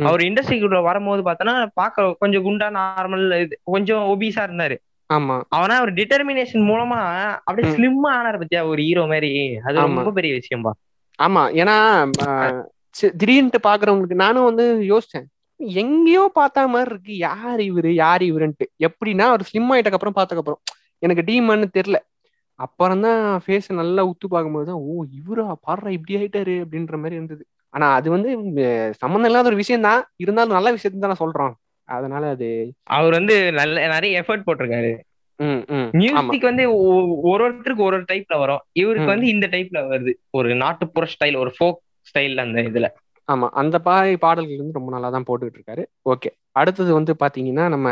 அவர் இண்டஸ்ட்ரிக்குள்ள வரும்போது பார்த்தோன்னா பார்க்க கொஞ்சம் குண்டா நார்மல் இது கொஞ்சம் ஒபீஸா இருந்தாரு.
ஆமா.
அவனா ஒரு டிட்டர்மினேஷன் மூலமா அப்படியே. ஸ்லிம்மா ஆனார் பத்தியா ஒரு ஹீரோ மாதிரி. அது. ரொம்ப பெரிய விஷயம்பா.
ஆமா. ஏன்னா திடீர்னுட்டு பாக்குறவங்களுக்கு நானும் வந்து யோசிச்சேன். எங்கேயோ பார்த்த மாதிரி இருக்கு. யார் இவரு? யார் இவருன்ட்டு. எப்படின்னா அவர் ஸ்லிம் ஆயிட்டக்கு அப்புறம் பார்த்ததுக்கு அப்புறம் எனக்கு டீமான்னு தெரியல. அப்புறம் தான் ஃபேஸ் நல்லா உத்து பார்க்கும்போது தான் ஓ இவரா? பாடுறா இப்படி ஆயிட்டாரு. அப்படின்ற மாதிரி இருந்தது. ஆனா அது வந்து சம்மந்தம் இல்லாத ஒரு விஷயம் தான் இருந்தாலும் நல்ல விஷயத்தை தான் சொல்றோம். அதனால அது
அவர் வந்து நல்ல நிறைய எஃபர்ட் போட்டிருக்காரு. மியூசிக் வந்து ஒரு ஒருத்தருக்கு ஒரு ஒரு டைப்ல வரும். இவருக்கு. வந்து இந்த டைப்ல வருது. ஒரு நாட்டுப்புற ஸ்டைல் ஒரு ஃபோக் ஸ்டைல் அந்த இதுல.
ஆமா. அந்த பாய் பாடல்கள் வந்து ரொம்ப நல்லா தான் போட்டுக்கிட்டு இருக்காரு. ஓகே அடுத்தது வந்து பாத்தீங்கன்னா நம்ம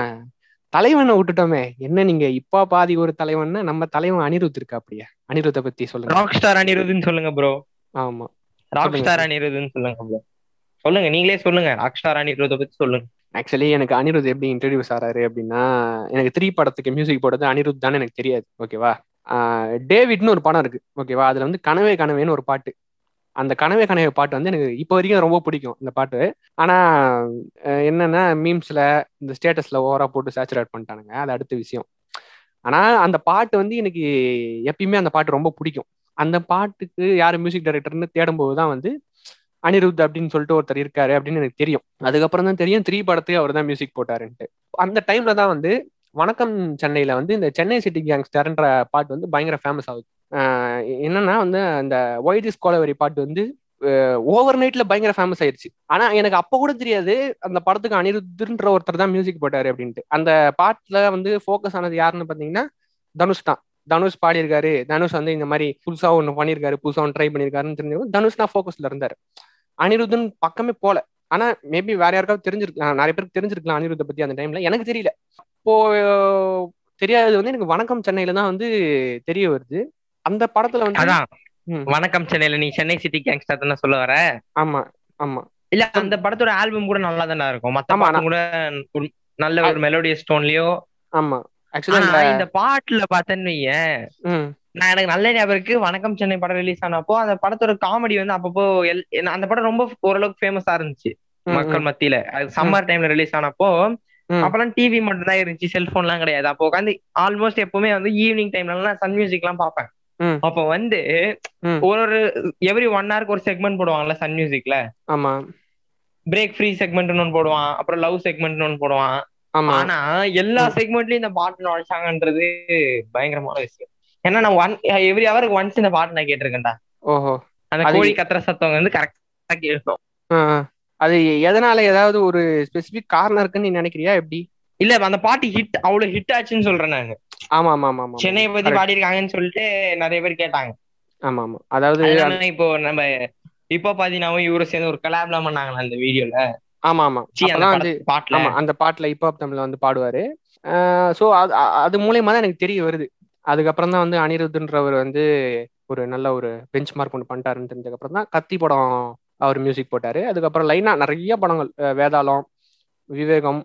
தலைவனை விட்டுட்டோமே. என்ன நீங்க? இப்பா பாதி ஒரு தலைவன்னா நம்ம தலைவன் அனிருத் இருக்கா அப்படியே அனிருத்தை பத்தி சொல்லுங்க.
ராக் ஸ்டார் அனிருத்னு சொல்லுங்க ப்ரோ
ஆமா.
ராக். ஸ்டார் அனிருத்னு சொல்லுங்க bro. சொல்லுங்க நீங்களே சொல்லுங்க. ராக் ஸ்டார் அனிருத்தை பத்தி சொல்லுங்க.
ஆக்சுவலி எனக்கு அனிருத் எப்படி இன்ட்ரடியூஸ் ஆறாரு அப்படின்னா எனக்கு த்ரீ படத்துக்கு மியூசிக் போடுறது அனிருத் தானே எனக்கு தெரியாது. ஓகேவா டேவிட்னு ஒரு படம் இருக்கு. ஓகேவா அதுல வந்து கனவே கனவேன்னு ஒரு பாட்டு. அந்த கனவே கனவே பாட்டு வந்து எனக்கு இப்போ வரைக்கும் ரொம்ப பிடிக்கும் இந்த பாட்டு. ஆனால் என்னென்னா மீம்ஸில் இந்த ஸ்டேட்டஸில் ஓவராக போட்டு சேச்சுரேட் பண்ணிட்டானுங்க. அது அடுத்த விஷயம். ஆனால் அந்த பாட்டு வந்து எனக்கு எப்பயுமே அந்த பாட்டு ரொம்ப பிடிக்கும். அந்த பாட்டுக்கு யார் மியூசிக் டைரக்டர்னு தேடும்போது தான் வந்து அனிருத் அப்படின்னு சொல்லிட்டு ஒருத்தர் இருக்காரு அப்படின்னு எனக்கு தெரியும். அதுக்கப்புறம் தான் தெரியும் த்ரீ படத்துக்கு அவர் தான் மியூசிக் போட்டாருன்ட்டு. அந்த டைம்ல தான் வந்து வணக்கம் சென்னையில வந்து இந்த சென்னை சிட்டி கேங்ஸ்டர்ன்ற பாட்டு வந்து பயங்கர ஃபேமஸ் ஆகுது. என்னன்னா வந்து அந்த ஒயிட் இஸ் கோலவரி பாட்டு வந்து ஓவர் நைட்ல பயங்கர ஃபேமஸ் ஆயிடுச்சு ஆனா எனக்கு அப்ப கூட தெரியாது அந்த படத்துக்கு அனிருத்ன்ற ஒருத்தர் தான் மியூசிக் போட்டாரு அப்படின்ட்டு. அந்த பாட்டுல வந்து ஃபோக்கஸ் ஆனது யாருன்னு பாத்தீங்கன்னா தனுஷ் தான். தனுஷ் பாடியிருக்காரு. தனுஷ் வந்து இந்த மாதிரி புதுசா ஒண்ணு பண்ணியிருக்காரு புதுசா ஒன்று ட்ரை பண்ணியிருக்காருன்னு தெரிஞ்சு தனுஷ் தான் ஃபோக்கஸ்ல இருந்தாரு. அனிருத்ன் பக்கமே போல. ஆனா மேபி வேற யாருக்காவது தெரிஞ்சிருக்கலாம் நிறைய பேருக்கு தெரிஞ்சிருக்கலாம் அனிருத்தை பத்தி அந்த டைம்ல எனக்கு தெரியல. இப்போ தெரியாதது வந்து எனக்கு வணக்கம் சென்னையில தான் வந்து தெரிய வருது. அந்த படத்துல வந்து
அதான். வணக்கம் சென்னையில நீ சென்னை சிட்டி கேங்ஸ்டர் தானே சொல்ல வர?
ஆமா ஆமா.
இல்ல அந்த படத்தோட ஆல்பம் கூட நல்லா தானே இருக்கும். மத்த பாட்டு கூட நல்ல ஒரு மெலோடியஸ் டோன்லயோ
ஆமா. ஆக்சுவலா
இந்த பாட்டுல பார்த்தேன்னு நான் எனக்கு நல்ல ஞாபகம் இருக்கு. வணக்கம் சென்னை படம் ரிலீஸ் ஆனப்போ அந்த படத்தோட காமெடி வந்து அப்பப்போ அந்த படம் ரொம்ப ஓரளவுக்கு ஃபேமஸா இருந்துச்சு மக்கள் மத்தியில. அது சம்மர் டைம்ல ரிலீஸ் ஆனப்போ. அப்பெல்லாம் டிவி மட்டும் தான் இருந்துச்சு செல்போன் எல்லாம் கிடையாது. அப்போ உட்காந்து ஆல்மோஸ்ட் எப்பவுமே வந்து ஈவினிங் டைம்ல எல்லாம் சன் மியூசிக் எல்லாம் பார்ப்பேன்.
ம்.
அப்போ வந்து. ஒரு ஒரு எவ்ரி ஒன் ஹவருக்கு ஒரு செக்மெண்ட் போடுவாங்கல்ல சன் மியூசிக்ல
ஆமா.
பிரேக் ஃப்ரீ செக்மெண்ட் ஒன்னு போடுவான். அப்புறம் லவ் செக்மெண்ட் ஒன்னு போடுவான்.
ஆமா.
ஆனா எல்லா. செக்மெண்ட்லயும் இந்த பாட்டு நுழைச்சாங்கன்றது பயங்கரமான விஷயம். ஏன்னா நான் ஒன் எவ்ரி ஹவருக்கு ஒன்ஸ் இந்த பாட்டு நான் கேட்டிருக்கேன்டா.
ஓஹோ.
அந்த
அது-
கோழி கத்துற சத்தம் வந்து கரெக்டா
ஆ. அது எதனால ஏதாவது ஒரு ஸ்பெசிபிக் காரணம் இருக்குன்னு நீ நினைக்கிறியா? எப்படி?
இல்ல அந்த பாட்டு ஹிட் அவ்வளவு ஹிட் ஆச்சுன்னு சொல்றேன் நானு.
ஆமா ஆமா ஆமா
சென்னையை பத்தி
Correct.
பாடியிருக்காங்கன்னு சொல்லிட்டு நிறைய பேர் கேட்டாங்க.
ஆமா ஆமா அதாவது
இப்போ நம்ம இப்போ பாத்தீங்கன்னா இவரு சேர்ந்து ஒரு கலாப்லாம் பண்ணாங்களா அந்த வீடியோல?
ஆமா ஆமா
சி
அப்பதான் வந்து
பாட்டுல.
ஆமா அந்த பாட்டுல இப்போ தமிழ்ல வந்து பாடுவாரு. ஸோ அது அது மூலியமா தான் எனக்கு தெரிய வருது. அதுக்கப்புறம் தான் வந்து அனிருத்ன்றவர் வந்து ஒரு நல்ல ஒரு பெஞ்ச் மார்க் ஒன்று பண்ணிட்டாருன்னு தெரிஞ்சதுக்கப்புறம் தான் கத்தி படம் அவர் மியூசிக் போட்டாரு. அதுக்கப்புறம் லைனா நிறைய படங்கள் வேதாளம் விவேகம்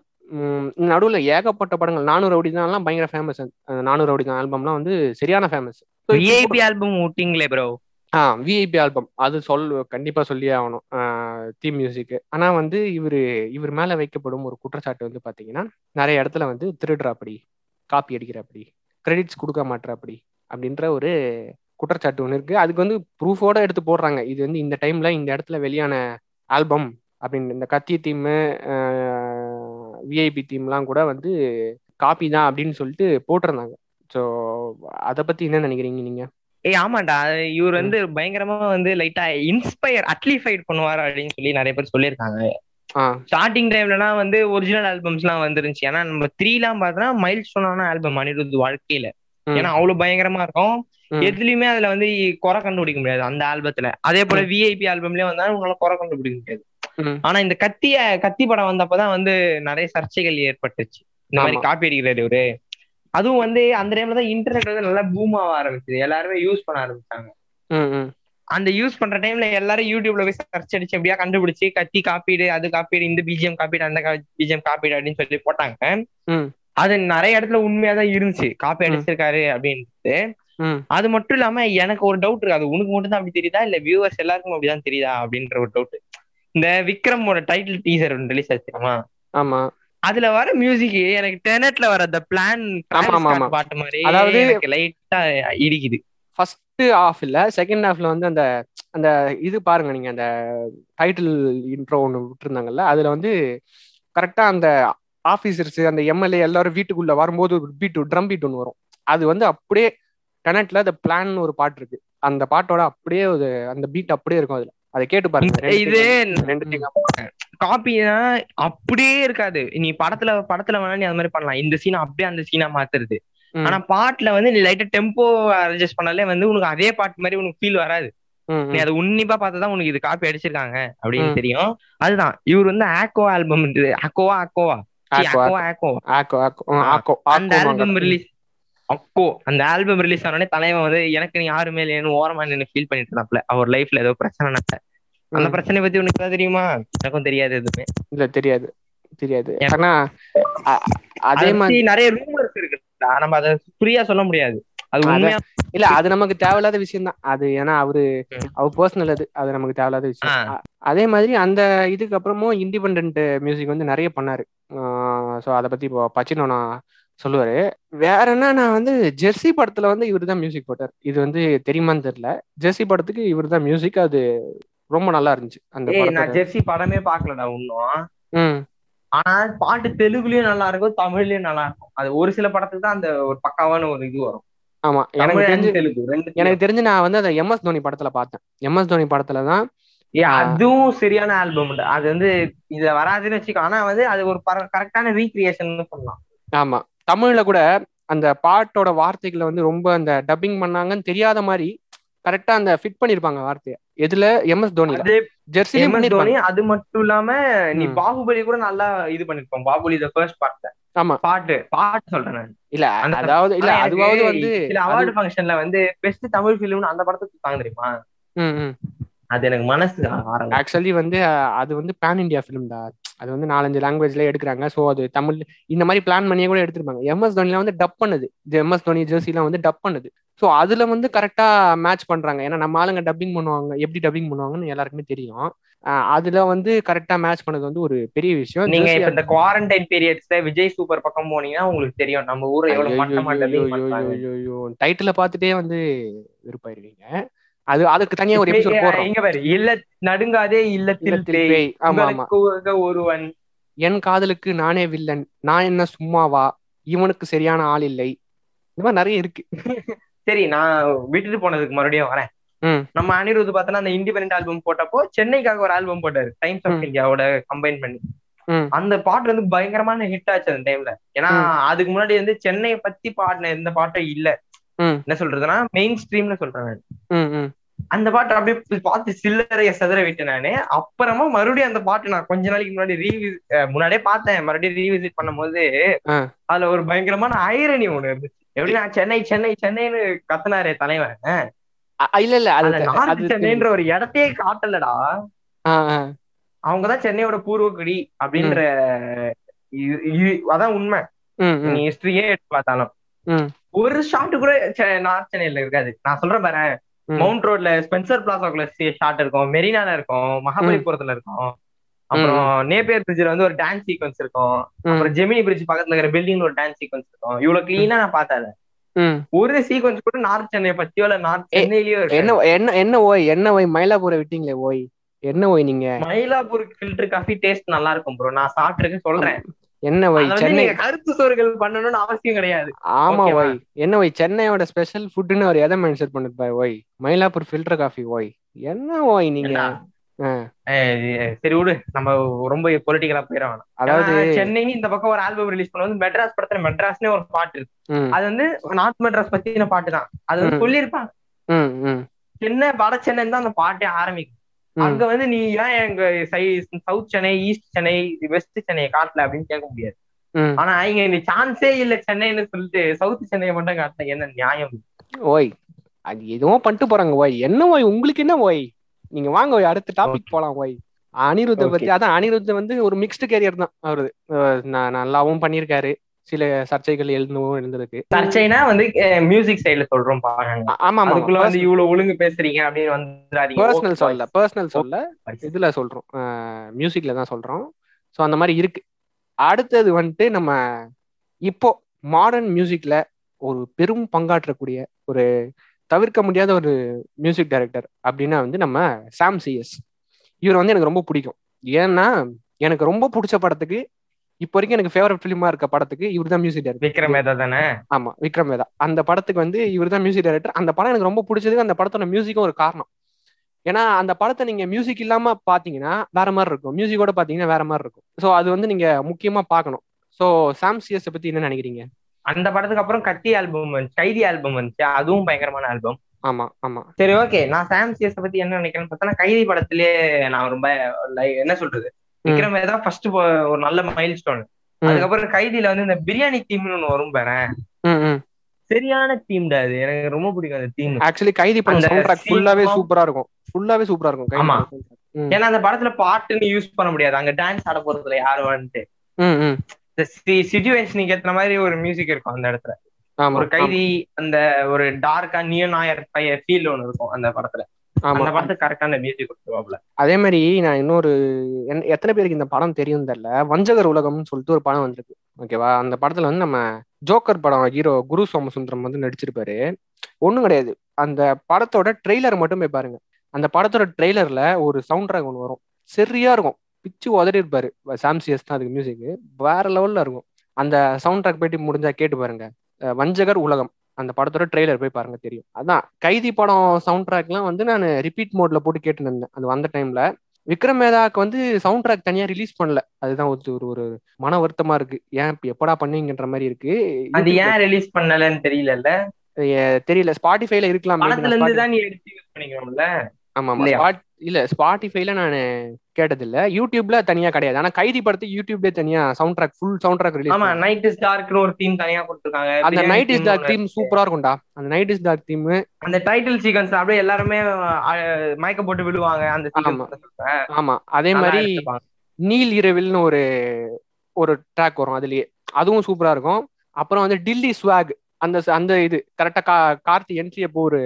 நடுவில் ஏகப்பட்ட படங்கள். நானூறு ரவுடி தான் பயங்கர ஃபேமஸ் நானூறு ரவுடி தான் ஆல்பம்லாம் வந்து சரியான ஃபேமஸ்
விஐபி ஆல்பம் விட்டீங்களே ப்ரோ
ஆ விஐபி ஆல்பம் அது சொல் கண்டிப்பா சொல்லியே ஆகணும். தீம் மியூசிக் ஆனா வந்து இவரு இவர் மேல வைக்கப்படும் ஒரு குற்றச்சாட்டு வந்து பாத்தீங்கன்னா நிறைய இடத்துல வந்து திருடுறாப்படி காப்பி அடிக்கிறாப்படி கிரெடிட்ஸ் கொடுக்க மாட்டாப்படி அப்படின்ற ஒரு குற்றச்சாட்டு ஒன்று இருக்கு. அதுக்கு வந்து ப்ரூஃபோட எடுத்து போடுறாங்க. இது வந்து இந்த டைம்ல இந்த இடத்துல வெளியான ஆல்பம் அப்படின்னு. இந்த கத்தி தீமு விஐபி தீம்லாம் கூட வந்து காப்பி தான் அப்படின்னு சொல்லிட்டு போட்டிருந்தாங்க. ஸோ அதை பத்தி என்ன நினைக்கிறீங்க நீங்க?
ஏய் ஆமாண்டா. இவர் வந்து பயங்கரமா வந்து லைட்டா இன்ஸ்பயர் அட்லிஃபைட் பண்ணுவாரு அப்படின்னு சொல்லி நிறைய பேர் சொல்லியிருக்காங்க. ஸ்டார்டிங் டைம்லலாம் வந்து ஒரிஜினல் ஆல்பம்ஸ் எல்லாம் வந்துருந்துச்சு. ஏன்னா நம்ம த்ரீ எல்லாம் பார்த்தோம்னா மைல் ஸ்டோனான ஆல்பம் அனிருத் வாழ்க்கையில. ஏன்னா அவ்வளவு பயங்கரமா இருக்கும். எதுலயுமே அதுல வந்து குறை கண்டுபிடிக்க முடியாது அந்த ஆல்பத்துல அதே போல விஐபி ஆல்பம்லயே வந்தாலும் உங்களால குறை கண்டுபிடிக்க முடியாது. ஆனா இந்த கத்திய கத்தி படம் வந்தப்பதான் வந்து நிறைய சர்ச்சைகள் ஏற்பட்டுச்சு. இந்த மாதிரி. காப்பி அடிக்கிறாரு இவரு. அதுவும் வந்து அந்த டைம்ல தான் இன்டர்நெட் வந்து நல்லா பூம் ஆக ஆரம்பிச்சது. எல்லாருமே யூஸ் பண்ண ஆரம்பிச்சாங்க. அந்த யூஸ் பண்ற டைம்ல எல்லாரும் யூடியூப்ல போய் சர்ச் அடிச்சு எப்படியா கண்டுபிடிச்சு கத்தி காப்பீடு அது காப்பீடு இந்த பிஜிஎம் காப்பீடு அந்த பிஜிஎம் காப்பீடு அப்படின்னு சொல்லி போட்டாங்க. அது நிறைய இடத்துல உண்மையா தான் இருந்துச்சு. காப்பி. அடிச்சிருக்காரு அப்படின்ட்டு. அது மட்டும் இல்லாம எனக்கு ஒரு டவுட் இருக்கு. அது உனக்கு மட்டும் தான் அப்படி தெரியுதா? இல்ல வியூவர்ஸ் எல்லாருக்கும் அப்படிதான் தெரியுதா? அப்படின்ற ஒரு டவுட் இந்த விக்ரமோட டைட்டில் டீசர் ரிலீஸ் ஆச்சுமா
ஆமா.
அதுல வர மியூசிக் எனக்கு டெனட்ல வர அந்த பிளான். பாட்டு மாதிரி
அதாவது-
எனக்கு லைட்டா இடிக்குது.
ஃபர்ஸ்ட் ஹாஃப் இல்ல செகண்ட் ஹாஃப்ல வந்து அந்த அந்த இது பாருங்க நீங்க அந்த டைட்டில் இன்ட்ரோ ஒன்று விட்டுருந்தாங்கல்ல அதுல வந்து கரெக்டா அந்த ஆபீசர்ஸ் அந்த எம்எல்ஏ எல்லாரும் வீட்டுக்குள்ள வரும்போது ஒரு பீட் ட்ரம் பீட் ஒன்று வரும். அது வந்து அப்படியே டெனட்ல அந்த பிளான் ஒரு பாட்டு இருக்கு. அந்த பாட்டோட அப்படியே ஒரு அந்த பீட் அப்படியே இருக்கும் அதுல. அதை கேட்டு பாருங்க.
இது காப்பினா அப்படியே இருக்காது. நீ படத்துல படத்துல வேணா நீ அது மாதிரி பண்ணலாம். இந்த சீனை அப்படியே அந்த சீனா மாத்துறது. ஆனா பாட்டுல வந்து நீ லைட்டா டெம்போ அட்ஜஸ்ட் பண்ணாலே வந்து உனக்கு அதே பாட்டு மாதிரி உனக்கு ஃபீல் வராது. நீ. அதை உன்னிப்பா பார்த்தா உனக்கு இது காப்பி அடிச்சிருக்காங்க அப்படின்னு. தெரியும். அதுதான். இவர் வந்து ஆக்கோ ஆல்பம் ஆக்கோவா ஆக்கோவா
ஆக்கோ,
ஆக்கோவா ஆக்கோ
ஆக்கோ ஆக்கோ
அந்த. ஆல்பம் ரிலீஸ் அப்போ அந்த ஆல்பம் ரிலீஸ் ஆனோடனே தலைவன் வந்து எனக்கு நீ யாருமே இல்லைன்னு ஓரமா நின்று ஃபீல் பண்ணிட்டு இருந்தாப்ல அவர் லைஃப்ல ஏதோ பிரச்சனை அந்த
ம்.
பிரச்சனை பத்தி உனக்கு ஏதாவது தெரியுமா? எனக்கும் தெரியாது எதுவுமே.
இல்ல தெரியாது. தெரியாது. அ- அதே மாதிரி
நிறைய ரூமர்ஸ் இருக்குடா நம்ம அதை ஃப்ரீயா சொல்ல முடியாது. அது உண்மையா?
இல்ல அது நமக்கு தேவையில்லாத விஷயம் தான் அது ஏன்னா அவரு. அவர் பர்சனல் அது. அது நமக்கு தேவையில்லாத விஷயம். அதே மாதிரி அந்த இதுக்கு அப்புறமும் இண்டிபெண்ட் மியூசிக் வந்து நிறைய பண்ணாரு. ஸோ அதை பத்தி இப்போ பச்சினோ நான் சொல்லுவாரு. வேற என்ன நான் வந்து ஜெர்சி படத்துல வந்து இவர் தான் மியூசிக் போட்டார். இது வந்து தெரியுமான்னு தெரியல. ஜெர்சி படத்துக்கு இவர் தான் மியூசிக் அது ரொம்ப நல்லா இருந்துச்சு. அந்த
நான் ஜெர்சி படமே பாக்கலடா இன்னும். ஆனா பாட்டு தெலுங்குலயும் நல்லா இருக்கும் தமிழ்லயும் நல்லா இருக்கும். அது ஒரு சில படத்துக்கு தான் அந்த ஒரு பக்காவான ஒரு இது வரும்.
ஆமா. எனக்கு தெரிஞ்சு
தெலுங்கு
எனக்கு தெரிஞ்சு நான் வந்து அந்த எம்எஸ் தோனி படத்துல பார்த்தேன். எம்எஸ் தோனி படத்துல தான்
ஏய், அதுவும் சரியான ஆல்பம் அது வந்து இதுல வராதுன்னு வச்சுக்கோ. ஆனா வந்து அது ஒரு கரெக்டான ரீக்ரியேஷன் சொல்லலாம்.
ஆமா. தமிழ்ல கூட அந்த பாட்டோட வார்த்தைகளை வந்து ரொம்ப அந்த டப்பிங் பண்ணாங்கன்னு தெரியாத மாதிரி கரெக்டா அந்த ஃபிட் பண்ணிருப்பாங்க வார்த்தையை. எதுல? எம்எஸ் தோனி
அதே
ஜெர்சிலையும்
MS தோனி அது மட்டும் இல்லாம நீ. பாகுபலி கூட நல்லா இது பண்ணிருப்போம் பாகுபலி த ஃபர்ஸ்ட் பார்ட்
ஆமா.
பாட்டு. பாட்டு சொல்றேன் நான்.
இல்ல அதாவது இல்ல அதுவாவது வந்து
சில அவார்டு ஃபங்க்ஷன்ல வந்து பெஸ்ட் தமிழ் ஃபிலிம்னு அந்த படத்துக்கு தாங்க தெரியுமா. அது எனக்கு மனசு
ஆக்சுவலி வந்து அது வந்து பேன் இந்தியா ஃபிலிம் தான் அது வந்து நாலஞ்சு லாங்குவேஜ்ல எடுக்கிறாங்க. ஸோ அது தமிழ் இந்த மாதிரி பிளான் பண்ணியே கூட எடுத்திருப்பாங்க. எம்எஸ் தோனிலாம் வந்து டப் பண்ணுது. எம்எஸ் தோனி ஜெர்சிலாம் வந்து டப் பண்ணுது. ஸோ அதுல வந்து கரெக்டா மேட்ச் பண்றாங்க. ஏன்னா நம்ம ஆளுங்க டப்பிங் பண்ணுவாங்க. எப்படி டப்பிங் பண்ணுவாங்கன்னு எல்லாருக்குமே தெரியும். அதுல வந்து கரெக்டா மேட்ச் பண்ணது வந்து ஒரு பெரிய விஷயம்.
நீங்க இப்ப இந்த குவாரண்டைன் பீரியட்ஸ்ல விஜய் சூப்பர் பக்கம் போனீங்கன்னா உங்களுக்கு தெரியும். நம்ம ஊரை எவ்வளவு
டைட்டில பார்த்துட்டே வந்து விருப்பாயிருவீங்க அது அதுக்கு தனியா ஒரு எபிசோட் போடுறோம்
இங்க பாரு இல்ல நடுங்காதே இல்லத்தில் பேய்.
ஆமா ஆமா
ஒருவன்
என் காதலுக்கு நானே வில்லன் நான் என்ன சும்மாவா இவனுக்கு சரியான ஆள் இல்லை இந்த மாதிரி நிறைய இருக்கு
சரி நான் விட்டுட்டு போனதுக்கு மறுபடியும் வரேன். நம்ம அனிருத் பார்த்தோன்னா அந்த இண்டிபெண்டன்ட் ஆல்பம் போட்டப்போ சென்னைக்காக ஒரு ஆல்பம் போட்டாரு டைம்ஸ் ஆஃப். இந்தியாவோட கம்பைன் பண்ணி. அந்த பாட்டு வந்து பயங்கரமான ஹிட் ஆச்சு அந்த டைம்ல ஏன்னா. அதுக்கு முன்னாடி வந்து சென்னையை பத்தி பாடின எந்த பாட்டும் இல்ல. என்ன சொல்றதுன்னா மெயின் ஸ்ட்ரீம்னு சொல்றேன் நான். அந்த பாட்டு அப்படியே பார்த்து சில்லறைய செதற விட்டேன் நானு. அப்புறமா மறுபடியும் அந்த பாட்டு நான் கொஞ்ச நாளைக்கு முன்னாடி ரீவிஸ் முன்னாடியே பார்த்தேன். மறுபடியும் ரீவிசிட் பண்ணும்போது. அதுல ஒரு பயங்கரமான ஐரணி ஒண்ணு இருந்துச்சு எப்படின்னா சென்னை சென்னை சென்னைன்னு கத்துனாரே தலைவன்.
இல்ல இல்ல அது
சென்னைன்ற ஒரு இடத்தையே காட்டலடா. அவங்கதான் சென்னையோட பூர்வக்குடி அப்படின்ற அதான் உண்மை. நீ ஹிஸ்டரியே எடுத்து பார்த்தாலும். ஒரு ஷாட் கூட நார்த் சென்னையில இருக்காது. நான் சொல்றேன் பாரு. மவுண்ட் ரோட்ல ஸ்பென்சர் பிளாசாக்குள்ள ஷாட் இருக்கும். மெரினால இருக்கும். மகாபலிபுரத்துல இருக்கும். அப்புறம் நேப்பியர் பிரிட்ஜ்ல வந்து ஒரு டான்ஸ் சீக்வன்ஸ் இருக்கும். அப்புறம் ஜெமினி பிரிட்ஜ் பக்கத்துல இருக்கிற பில்டிங்ல ஒரு டான்ஸ் சீக்வன்ஸ் இருக்கும். இவ்வளவு கிளீனா நான் பார்த்தேன். ஒரு சீக்வன்ஸ் கூட நார்த் சென்னை பத்தியோ இல்ல நார்த் சென்னையிலயோ
என்ன என்ன என்ன ஓய் என்ன ஓய்? மயிலாப்பூரை விட்டீங்களே ஓய்? என்ன ஓய் நீங்க?
மயிலாப்பூர் ஃபில்டர் காஃபி டேஸ்ட் நல்லா இருக்கும் ப்ரோ நான் சாப்பிட்டுருக்கேன் சொல்றேன்.
என்ன
வந்து
சென்னை
கருத்து சோறுகள் பண்ணணும்னு அவசியம் கிடையாது.
ஆமா? ஓய் என்ன ஓய் சென்னையோட ஸ்பெஷல் ஃபுட்னு அவர் எதை மென்ஷன் பண்ணிருப்பாரு ஓய் மயிலாப்பூர் ஃபில்டர் காஃபி ஓய் என்ன ஓய் நீங்க?
சரி விடு நம்ம ரொம்ப பொலிட்டிக்கலா போயிட
அதாவது
சென்னை இந்த பக்கம் ஒரு ஆல்பம் ரிலீஸ் பண்ணும்போது மெட்ராஸ் படத்துல மெட்ராஸ்னே ஒரு பாட்டு இருக்கு. அது வந்து நார்த் மெட்ராஸ் பத்தின பாட்டு தான். அது. சொல்லியிருப்பாங்க சென்னை வட சென்னை தான் அந்த பாட்டே ஆரம்பிக்கும். அங்க வந்து நீ ஏன் எங்க south Chennai east Chennai west சென்னையை காட்டல அப்படின்னு கேட்க முடியாது. ஆனா இங்க இந்த சான்ஸே இல்ல சென்னைன்னு சொல்லிட்டு சவுத் சென்னையை மட்டும் காட்டின என்ன நியாயம்?
ஓய் அது எதுவும் பண்ணிட்டு போறாங்க ஓய். என்ன ஓய்? உங்களுக்கு என்ன ஓய்? நீங்க வாங்க ஓய். அடுத்த டாபிக் போலாம் ஓய். அனிருத்த. பத்தி அதான் அனிருத் வந்து ஒரு மிக்ஸ்டு கேரியர் தான் அவரு நல்லாவும் பண்ணியிருக்காரு. சில சர்ச்சைகள் எழுந்தவும் எழுந்திருக்கு.
சர்ச்சைனா வந்து மியூசிக் சைடுல சொல்றோம் பாருங்க.
ஆமா
அதுக்குள்ள வந்து இவ்வளவு ஒழுங்கு பேசுறீங்க அப்படின்னு வந்துடாதீங்க.
பர்சனல்
Okay,
சொல்ல பர்சனல் சொல்ல. இதுல சொல்றோம். மியூசிக்ல தான் சொல்றோம். ஸோ அந்த மாதிரி இருக்கு. அடுத்தது வந்துட்டு நம்ம இப்போ மாடர்ன் மியூசிக்ல ஒரு பெரும் பங்காற்றக்கூடிய ஒரு தவிர்க்க முடியாத ஒரு மியூசிக் டைரக்டர் அப்படின்னா வந்து நம்ம சாம் சிஎஸ் இவர் வந்து எனக்கு ரொம்ப பிடிக்கும். ஏன்னா எனக்கு ரொம்ப பிடிச்ச படத்துக்கு இப்போ வரைக்கும் எனக்கு ஃபேவரட் ஃபிலிமா இருக்க படத்துக்கு இவர் தான் மியூசிக் டைரக்டர்
விக்ரம் வேதா தானே?
ஆமா விக்ரம் வேதா அந்த படத்துக்கு வந்து இவர் தான் மியூசிக் டைரக்டர் அந்த படம் எனக்கு ரொம்ப பிடிச்சதுக்கு அந்த படத்தோட மியூசிக்கும் ஒரு காரணம். ஏன்னா அந்த படத்தை நீங்க மியூசிக் இல்லாம பாத்தீங்கன்னா வேற மாதிரி இருக்கும். மியூசிக்கோட பாத்தீங்கன்னா வேற மாதிரி இருக்கும். ஸோ அது வந்து நீங்க முக்கியமா பார்க்கணும் ஸோ சாம் சிஎஸ் பத்தி என்ன நினைக்கிறீங்க?
அந்த படத்துக்கு அப்புறம் கத்தி ஆல்பம் வந்துச்சு கைதி ஆல்பம் வந்துச்சு. அதுவும் பயங்கரமான ஆல்பம்
ஆமா ஆமா.
சரி ஓகே நான் சாம் சிஎஸ் பத்தி என்ன நினைக்கிறேன்னு பார்த்தா கைதி படத்திலே நான் ரொம்ப என்ன சொல்றது? விக்ரம் வேதா ஃபர்ஸ்ட் ஒரு நல்ல மைல் ஸ்டோன். அதுக்கப்புறம் கைதியில வந்து இந்த பிரியாணி தீம்னு ஒண்ணு வரும் பாரு. சரியான தீம்டா அது. எனக்கு ரொம்ப பிடிக்கும் அந்த தீம்
ஆக்சுவலி கைதி படம்
அந்த
சவுண்ட் ட்ராக் ஃபுல்லாவே சூப்பரா இருக்கும். ஃபுல்லாவே சூப்பரா இருக்கும்
ஆமா. ஏன்னா அந்த படத்துல பாட்டுன்னு யூஸ் பண்ண முடியாது. அங்க டான்ஸ் ஆட போறதுல யாரும் வந்துட்டு. இந்த சிச்சுவேஷனுக்கு ஏத்த மாதிரி ஒரு மியூசிக் இருக்கும் அந்த இடத்துல. ஒரு கைதி அந்த ஒரு டார்க்கா நியோ நாயர் ஃபீல் ஒன்று இருக்கும் அந்த படத்துல. அந்த படத்துக்கு கரெக்டான மியூசிக் கொடுத்துருவாப்ல
அதே மாதிரி நான் இன்னொரு எத்தனை பேருக்கு இந்த படம் தெரியும் தெரியல. வஞ்சகர் உலகம்னு சொல்லிட்டு ஒரு படம் வந்திருக்கு. ஓகேவா அந்த படத்துல வந்து நம்ம ஜோக்கர் படம் ஹீரோ குரு சோமசுந்தரம் வந்து நடிச்சிருப்பாரு. ஒண்ணும் கிடையாது. அந்த படத்தோட ட்ரெய்லர் மட்டும் போய் பாருங்க. அந்த படத்தோட ட்ரெய்லர்ல ஒரு சவுண்ட் ட்ராக் ஒன்று வரும். சரியா இருக்கும். பிச்சு உதறி இருப்பாரு. சாம்சியஸ் தான் அதுக்கு மியூசிக் வேற லெவல்ல இருக்கும். அந்த சவுண்ட் ட்ராக் போயிட்டு முடிஞ்சா கேட்டு பாருங்க. வஞ்சகர் உலகம். அந்த படத்தோட ட்ரெய்லர் போய் பாருங்க தெரியும். அதான் கைதி படம் சவுண்ட் ட்ராக்லாம் வந்து நான் ரிப்பீட் மோட்ல போட்டு கேட்டு இருந்தேன். அது வந்த டைம்ல விக்ரம் மேதாக்கு வந்து சவுண்ட் ட்ராக் தனியா ரிலீஸ் பண்ணல. அதுதான் ஒரு ஒரு மன வருத்தமா இருக்கு. ஏன் எப்படா பண்ணீங்கன்ற மாதிரி இருக்கு.
அது ஏன் ரிலீஸ் பண்ணலன்னு தெரியலல்ல?
அஹ் தெரியல. ஸ்பாட்டிஃபைல இருக்கலாம் ஆமா? ஸ்பாட் இல்ல ஸ்பாட்டிஃபைல நான் கேட்டது இல்ல யூடியூப்ல தனியா கிடையாது. ஆனா கைதி படத்துக்கு யூடியூப்ல தனியா sound track full sound track release
ஆமா நைட் இஸ் டார்க்னு ஒரு தீம் தனியா கொடுத்துருக்காங்க.
அந்த நைட் இஸ் டார்க் தீம். சூப்பரா இருக்கும்டா. அந்த நைட் இஸ் டார்க் தீம்
அந்த டைட்டில் சீக்வன்ஸ் அப்படியே எல்லாருமே மயக்க போட்டு விழுவாங்க அந்த. சீக்வன்ஸ்
ஆமா. அதே மாதிரி நீல் இரவில்னு ஒரு ஒரு ட்ராக் வரும் அதுலயே. அதுவும் சூப்பரா இருக்கும். அப்புறம் வந்து டில்லி ஸ்வாக் அந்த அந்த இது கரெக்டா கார்த்தி என்ட்ரி அப்போ ஒரு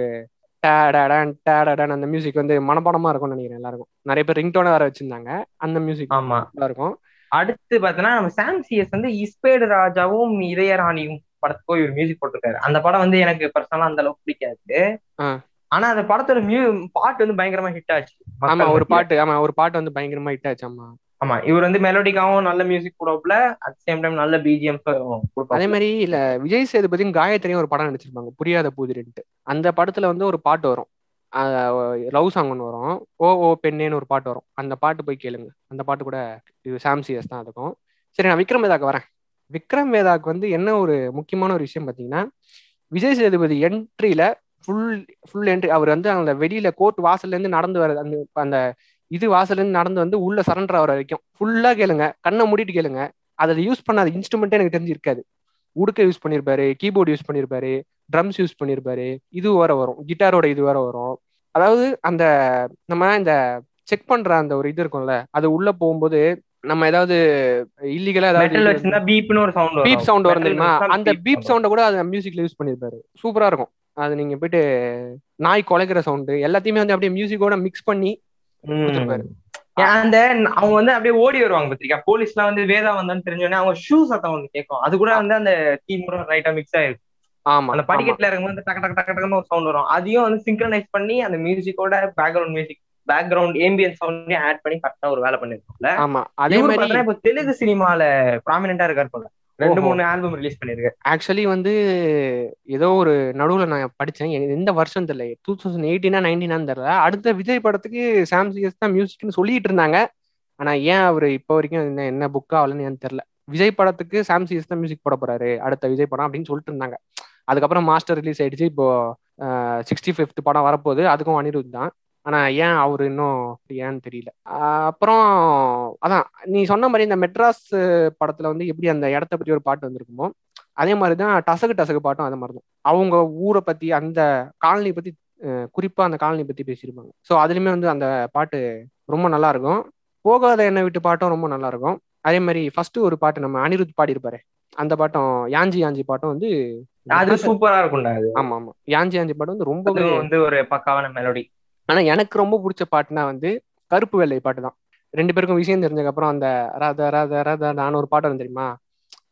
டேடடன் டேடடன் அந்த மியூசிக் வந்து மனப்பாடமா இருக்கும்னு நினைக்கிறேன் எல்லாருக்கும். நிறைய பேர் ரிங்டோன வேற வச்சிருந்தாங்க. அந்த மியூசிக்
ஆமா.
நல்லா இருக்கும்.
அடுத்து பாத்தீங்கன்னா நம்ம சாம் சிஎஸ் வந்து இஸ்பேடு ராஜாவும் இதயராணியும் படத்துக்கு போய் ஒரு மியூசிக் போட்டிருக்காரு. அந்த படம் வந்து எனக்கு பர்சனலா அந்த அளவுக்கு பிடிக்காது. ஆனா அந்த படத்தோட மியூ பாட்டு வந்து பயங்கரமா ஹிட் ஆச்சு.
ஆமா ஒரு. பாட்டு ஆமா ஒரு பாட்டு வந்து பயங்கரமா ஹிட் ஆச்சு ஆமா.
ஆமா இவர் வந்து மெலோடிக்காவும் நல்ல மியூசிக் கொடுப்பல அட் சேம் டைம் நல்ல பிஜிஎம்
அதே மாதிரி இல்ல விஜய் சேதுபதியும் காயத்ரியும் ஒரு படம் நடிச்சிருப்பாங்க புரியாத பூதிரின்ட்டு. அந்த படத்துல வந்து ஒரு பாட்டு வரும். லவ் சாங் ஒன்று வரும். ஓ ஓ பெண்ணேன்னு ஒரு பாட்டு வரும். அந்த பாட்டு போய் கேளுங்க. அந்த பாட்டு கூட இது சாம்சியஸ் தான் இருக்கும் சரி நான் விக்ரம் வேதாக்கு வரேன். விக்ரம் வேதாக்கு வந்து என்ன ஒரு முக்கியமான ஒரு விஷயம் பார்த்தீங்கன்னா விஜய் சேதுபதி என்ட்ரியில ஃபுல் ஃபுல் என்ட்ரி அவர் வந்து அந்த வெளியில கோர்ட் வாசல்ல இருந்து நடந்து வர அந்த அந்த இது வாசல்ல இருந்து நடந்து வந்து உள்ள சரண்டர் ஆகிற வரைக்கும் ஃபுல்லா கேளுங்க. கண்ணை மூடிட்டு கேளுங்க. அதை யூஸ் பண்ணாத இன்ஸ்ட்ருமெண்ட்டே எனக்கு தெரிஞ்சு இருக்காது. உடுக்க யூஸ் பண்ணியிருப்பாரு கீபோர்டு யூஸ் பண்ணியிருப்பாரு ட்ரம்ஸ் யூஸ் பண்ணியிருப்பாரு இது வேற வரும். கிட்டாரோட இது வேற வரும். அதாவது அந்த நம்ம இந்த செக் பண்ற அந்த ஒரு இது இருக்கும்ல அது உள்ள போகும்போது நம்ம ஏதாவது இல்லீகலா ஏதாவது
வச்சிருந்தா பீப்னு ஒரு சவுண்ட்
பீப் சவுண்ட் வரும் தெரியுமா? அந்த பீப்
சவுண்ட்
கூட அது மியூசிக்ல யூஸ் பண்ணியிருப்பாரு சூப்பரா இருக்கும். அது நீங்க போயிட்டு நாய் குலைக்கிற சவுண்டு எல்லாத்தையுமே வந்து அப்படியே மியூசிக்கோட மிக்ஸ் பண்ணி.
அந்த அவங்க வந்து அப்படியே ஓடி வருவாங்க பத்திரிக்கா. போலீஸ் எல்லாம் வந்து வேதா வந்தான்னு தெரிஞ்சோடனே அவங்க ஷூ சத்தம் ஒன்று கேட்கும். அது கூட வந்து அந்த டீம் கூட ரைட்டா மிக்ஸ் ஆயிருக்கும்
ஆமா
அந்த. படிக்கட்டுல இருக்கும்போது டக்கு டக்கு டக்கு டக்குன்னு ஒரு சவுண்ட் வரும். அதையும் வந்து சிங்க்ரனைஸ் பண்ணி அந்த மியூசிக்கோட பேக்ரவுண்ட் மியூசிக் பேக்ரவுண்ட் ஏம்பியன் சவுண்டையும் ஆட் பண்ணி கரெக்டா ஒரு வேலை பண்ணிருக்கோம்ல
ஆமா அதே மாதிரி
இப்போ தெலுங்கு சினிமால ப்ராமினெண்டா இருக்காரு போல. ரெண்டு. மூணு ஆல்பம் ரிலீஸ் பண்ணிருக்காரு
ஆக்சுவலி வந்து ஏதோ ஒரு நடுவுல நான் படிச்சேன். எந்த வருஷம் தெரியல. டூ தௌசண்ட் எயிட்டீனா நைன்டீனான்னு தெரியல. அடுத்த விஜய் படத்துக்கு சாம்சிஎஸ் தான் மியூசிக்னு சொல்லிட்டு இருந்தாங்க. ஆனா ஏன் அவர் இப்போ வரைக்கும் என்ன என்ன புக் ஆகலன்னு எனக்கு தெரியல. விஜய் படத்துக்கு சாம்சிஎஸ் தான் மியூசிக் போட போறாரு. அடுத்த விஜய் படம் அப்படின்னு சொல்லிட்டு இருந்தாங்க. அதுக்கப்புறம் மாஸ்டர் ரிலீஸ் ஆயிடுச்சு. இப்போ சிக்ஸ்டி ஃபிஃப்த் படம் வரப்போகுது. அதுக்கும் அனிருத் தான். ஆனா ஏன் அவர் இன்னும் ஏன்னு தெரியல. அப்புறம் அதான் நீ சொன்ன மாதிரி இந்த மெட்ராஸ் படத்துல வந்து எப்படி அந்த இடத்த பத்தி ஒரு பாட்டு வந்திருக்குமோ அதே மாதிரி தான் டசகு டசகு பாட்டும் அதே மாதிரி தான் அவங்க ஊரை பத்தி அந்த காலனி பத்தி குறிப்பா அந்த காலனி பத்தி பேசியிருப்பாங்க. ஸோ அதுலயுமே வந்து அந்த பாட்டு ரொம்ப நல்லா இருக்கும் போகாத எண்ணெய் விட்டு பாட்டும் ரொம்ப நல்லா இருக்கும் அதே மாதிரி ஃபர்ஸ்ட் ஒரு பாட்டு நம்ம அனிருத் பாடியிருப்பாரு அந்த பாட்டும் யாஞ்சி யாஞ்சி பாட்டும் வந்து
அது சூப்பரா இருக்கும்டா அது.
ஆமா ஆமா. யாஞ்சி யாஞ்சி பாட்டு வந்து ரொம்பவே
அதுவும் வந்து ஒரு பக்காவான மெலோடி
ஆனா எனக்கு ரொம்ப பிடிச்ச பாட்டுனா வந்து கருப்பு வெள்ளை பாட்டு தான் ரெண்டு பேருக்கும் விஷயம் தெரிஞ்சதுக்கு அப்புறம் அந்த ராதா ராதா ராதா நான் ஒரு பாட்டு வரும் தெரியுமா?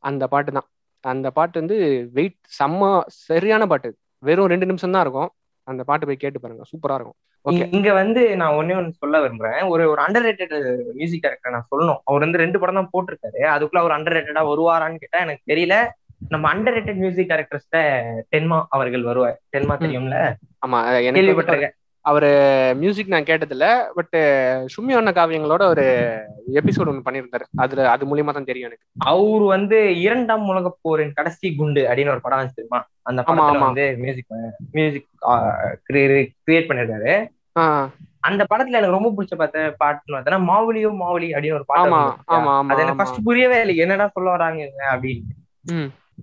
அந்த பாட்டு தான் அந்த பாட்டு வந்து வெயிட் செம்ம சரியான பாட்டு. வெறும் ரெண்டு நிமிஷம் தான் இருக்கும். அந்த பாட்டு போய் கேட்டு பாருங்க. சூப்பரா இருக்கும். ஓகே.
இங்க வந்து நான் ஒண்ணே ஒண்ணு சொல்ல விரும்புறேன். ஒரு ஒரு அண்டர் ரேட்டட் மியூசிக் டைரக்டர் நான் சொல்லணும். அவர் வந்து ரெண்டு படம் தான் போட்டிருக்காரு. அதுக்குள்ள அவர் அண்டர் ரேட்டடா வருவாரான்னு கேட்டா எனக்கு தெரியல. நம்ம அண்டர் ரேட்டட் மியூசிக் டைரக்டர்ஸ்ல டென்மா அவர்கள் வருவார். டென்மா தெரியும்ல?
ஆமா வந்து
கேள்விப்பட்டிருக்கேன்.
அவரு மியூசிக் நான் கேட்டதில்ல பட் சும்மி அண்ண காவியங்களோட ஒரு எபிசோட் ஒன்று பண்ணியிருந்தாரு. அதுல அது மூலியமா தான் தெரியும் எனக்கு.
அவர் வந்து இரண்டாம் உலகப் போரின் கடைசி குண்டு அப்படின்னு ஒரு படம் வந்துச்சு தெரியுமா? அந்த படத்துல. வந்து மியூசிக் மியூசிக் கிரியேட் பண்ணிருக்காரு
ஆ,
அந்த படத்துல எனக்கு ரொம்ப பிடிச்ச பார்த்த பாட்டுன்னு பார்த்தா மாவுலியோ மாவுலி அப்படின்னு ஒரு பாட்டு அது எனக்கு ஃபர்ஸ்ட் புரியவே இல்லை. என்னடா சொல்ல வராங்க அப்படின்னு.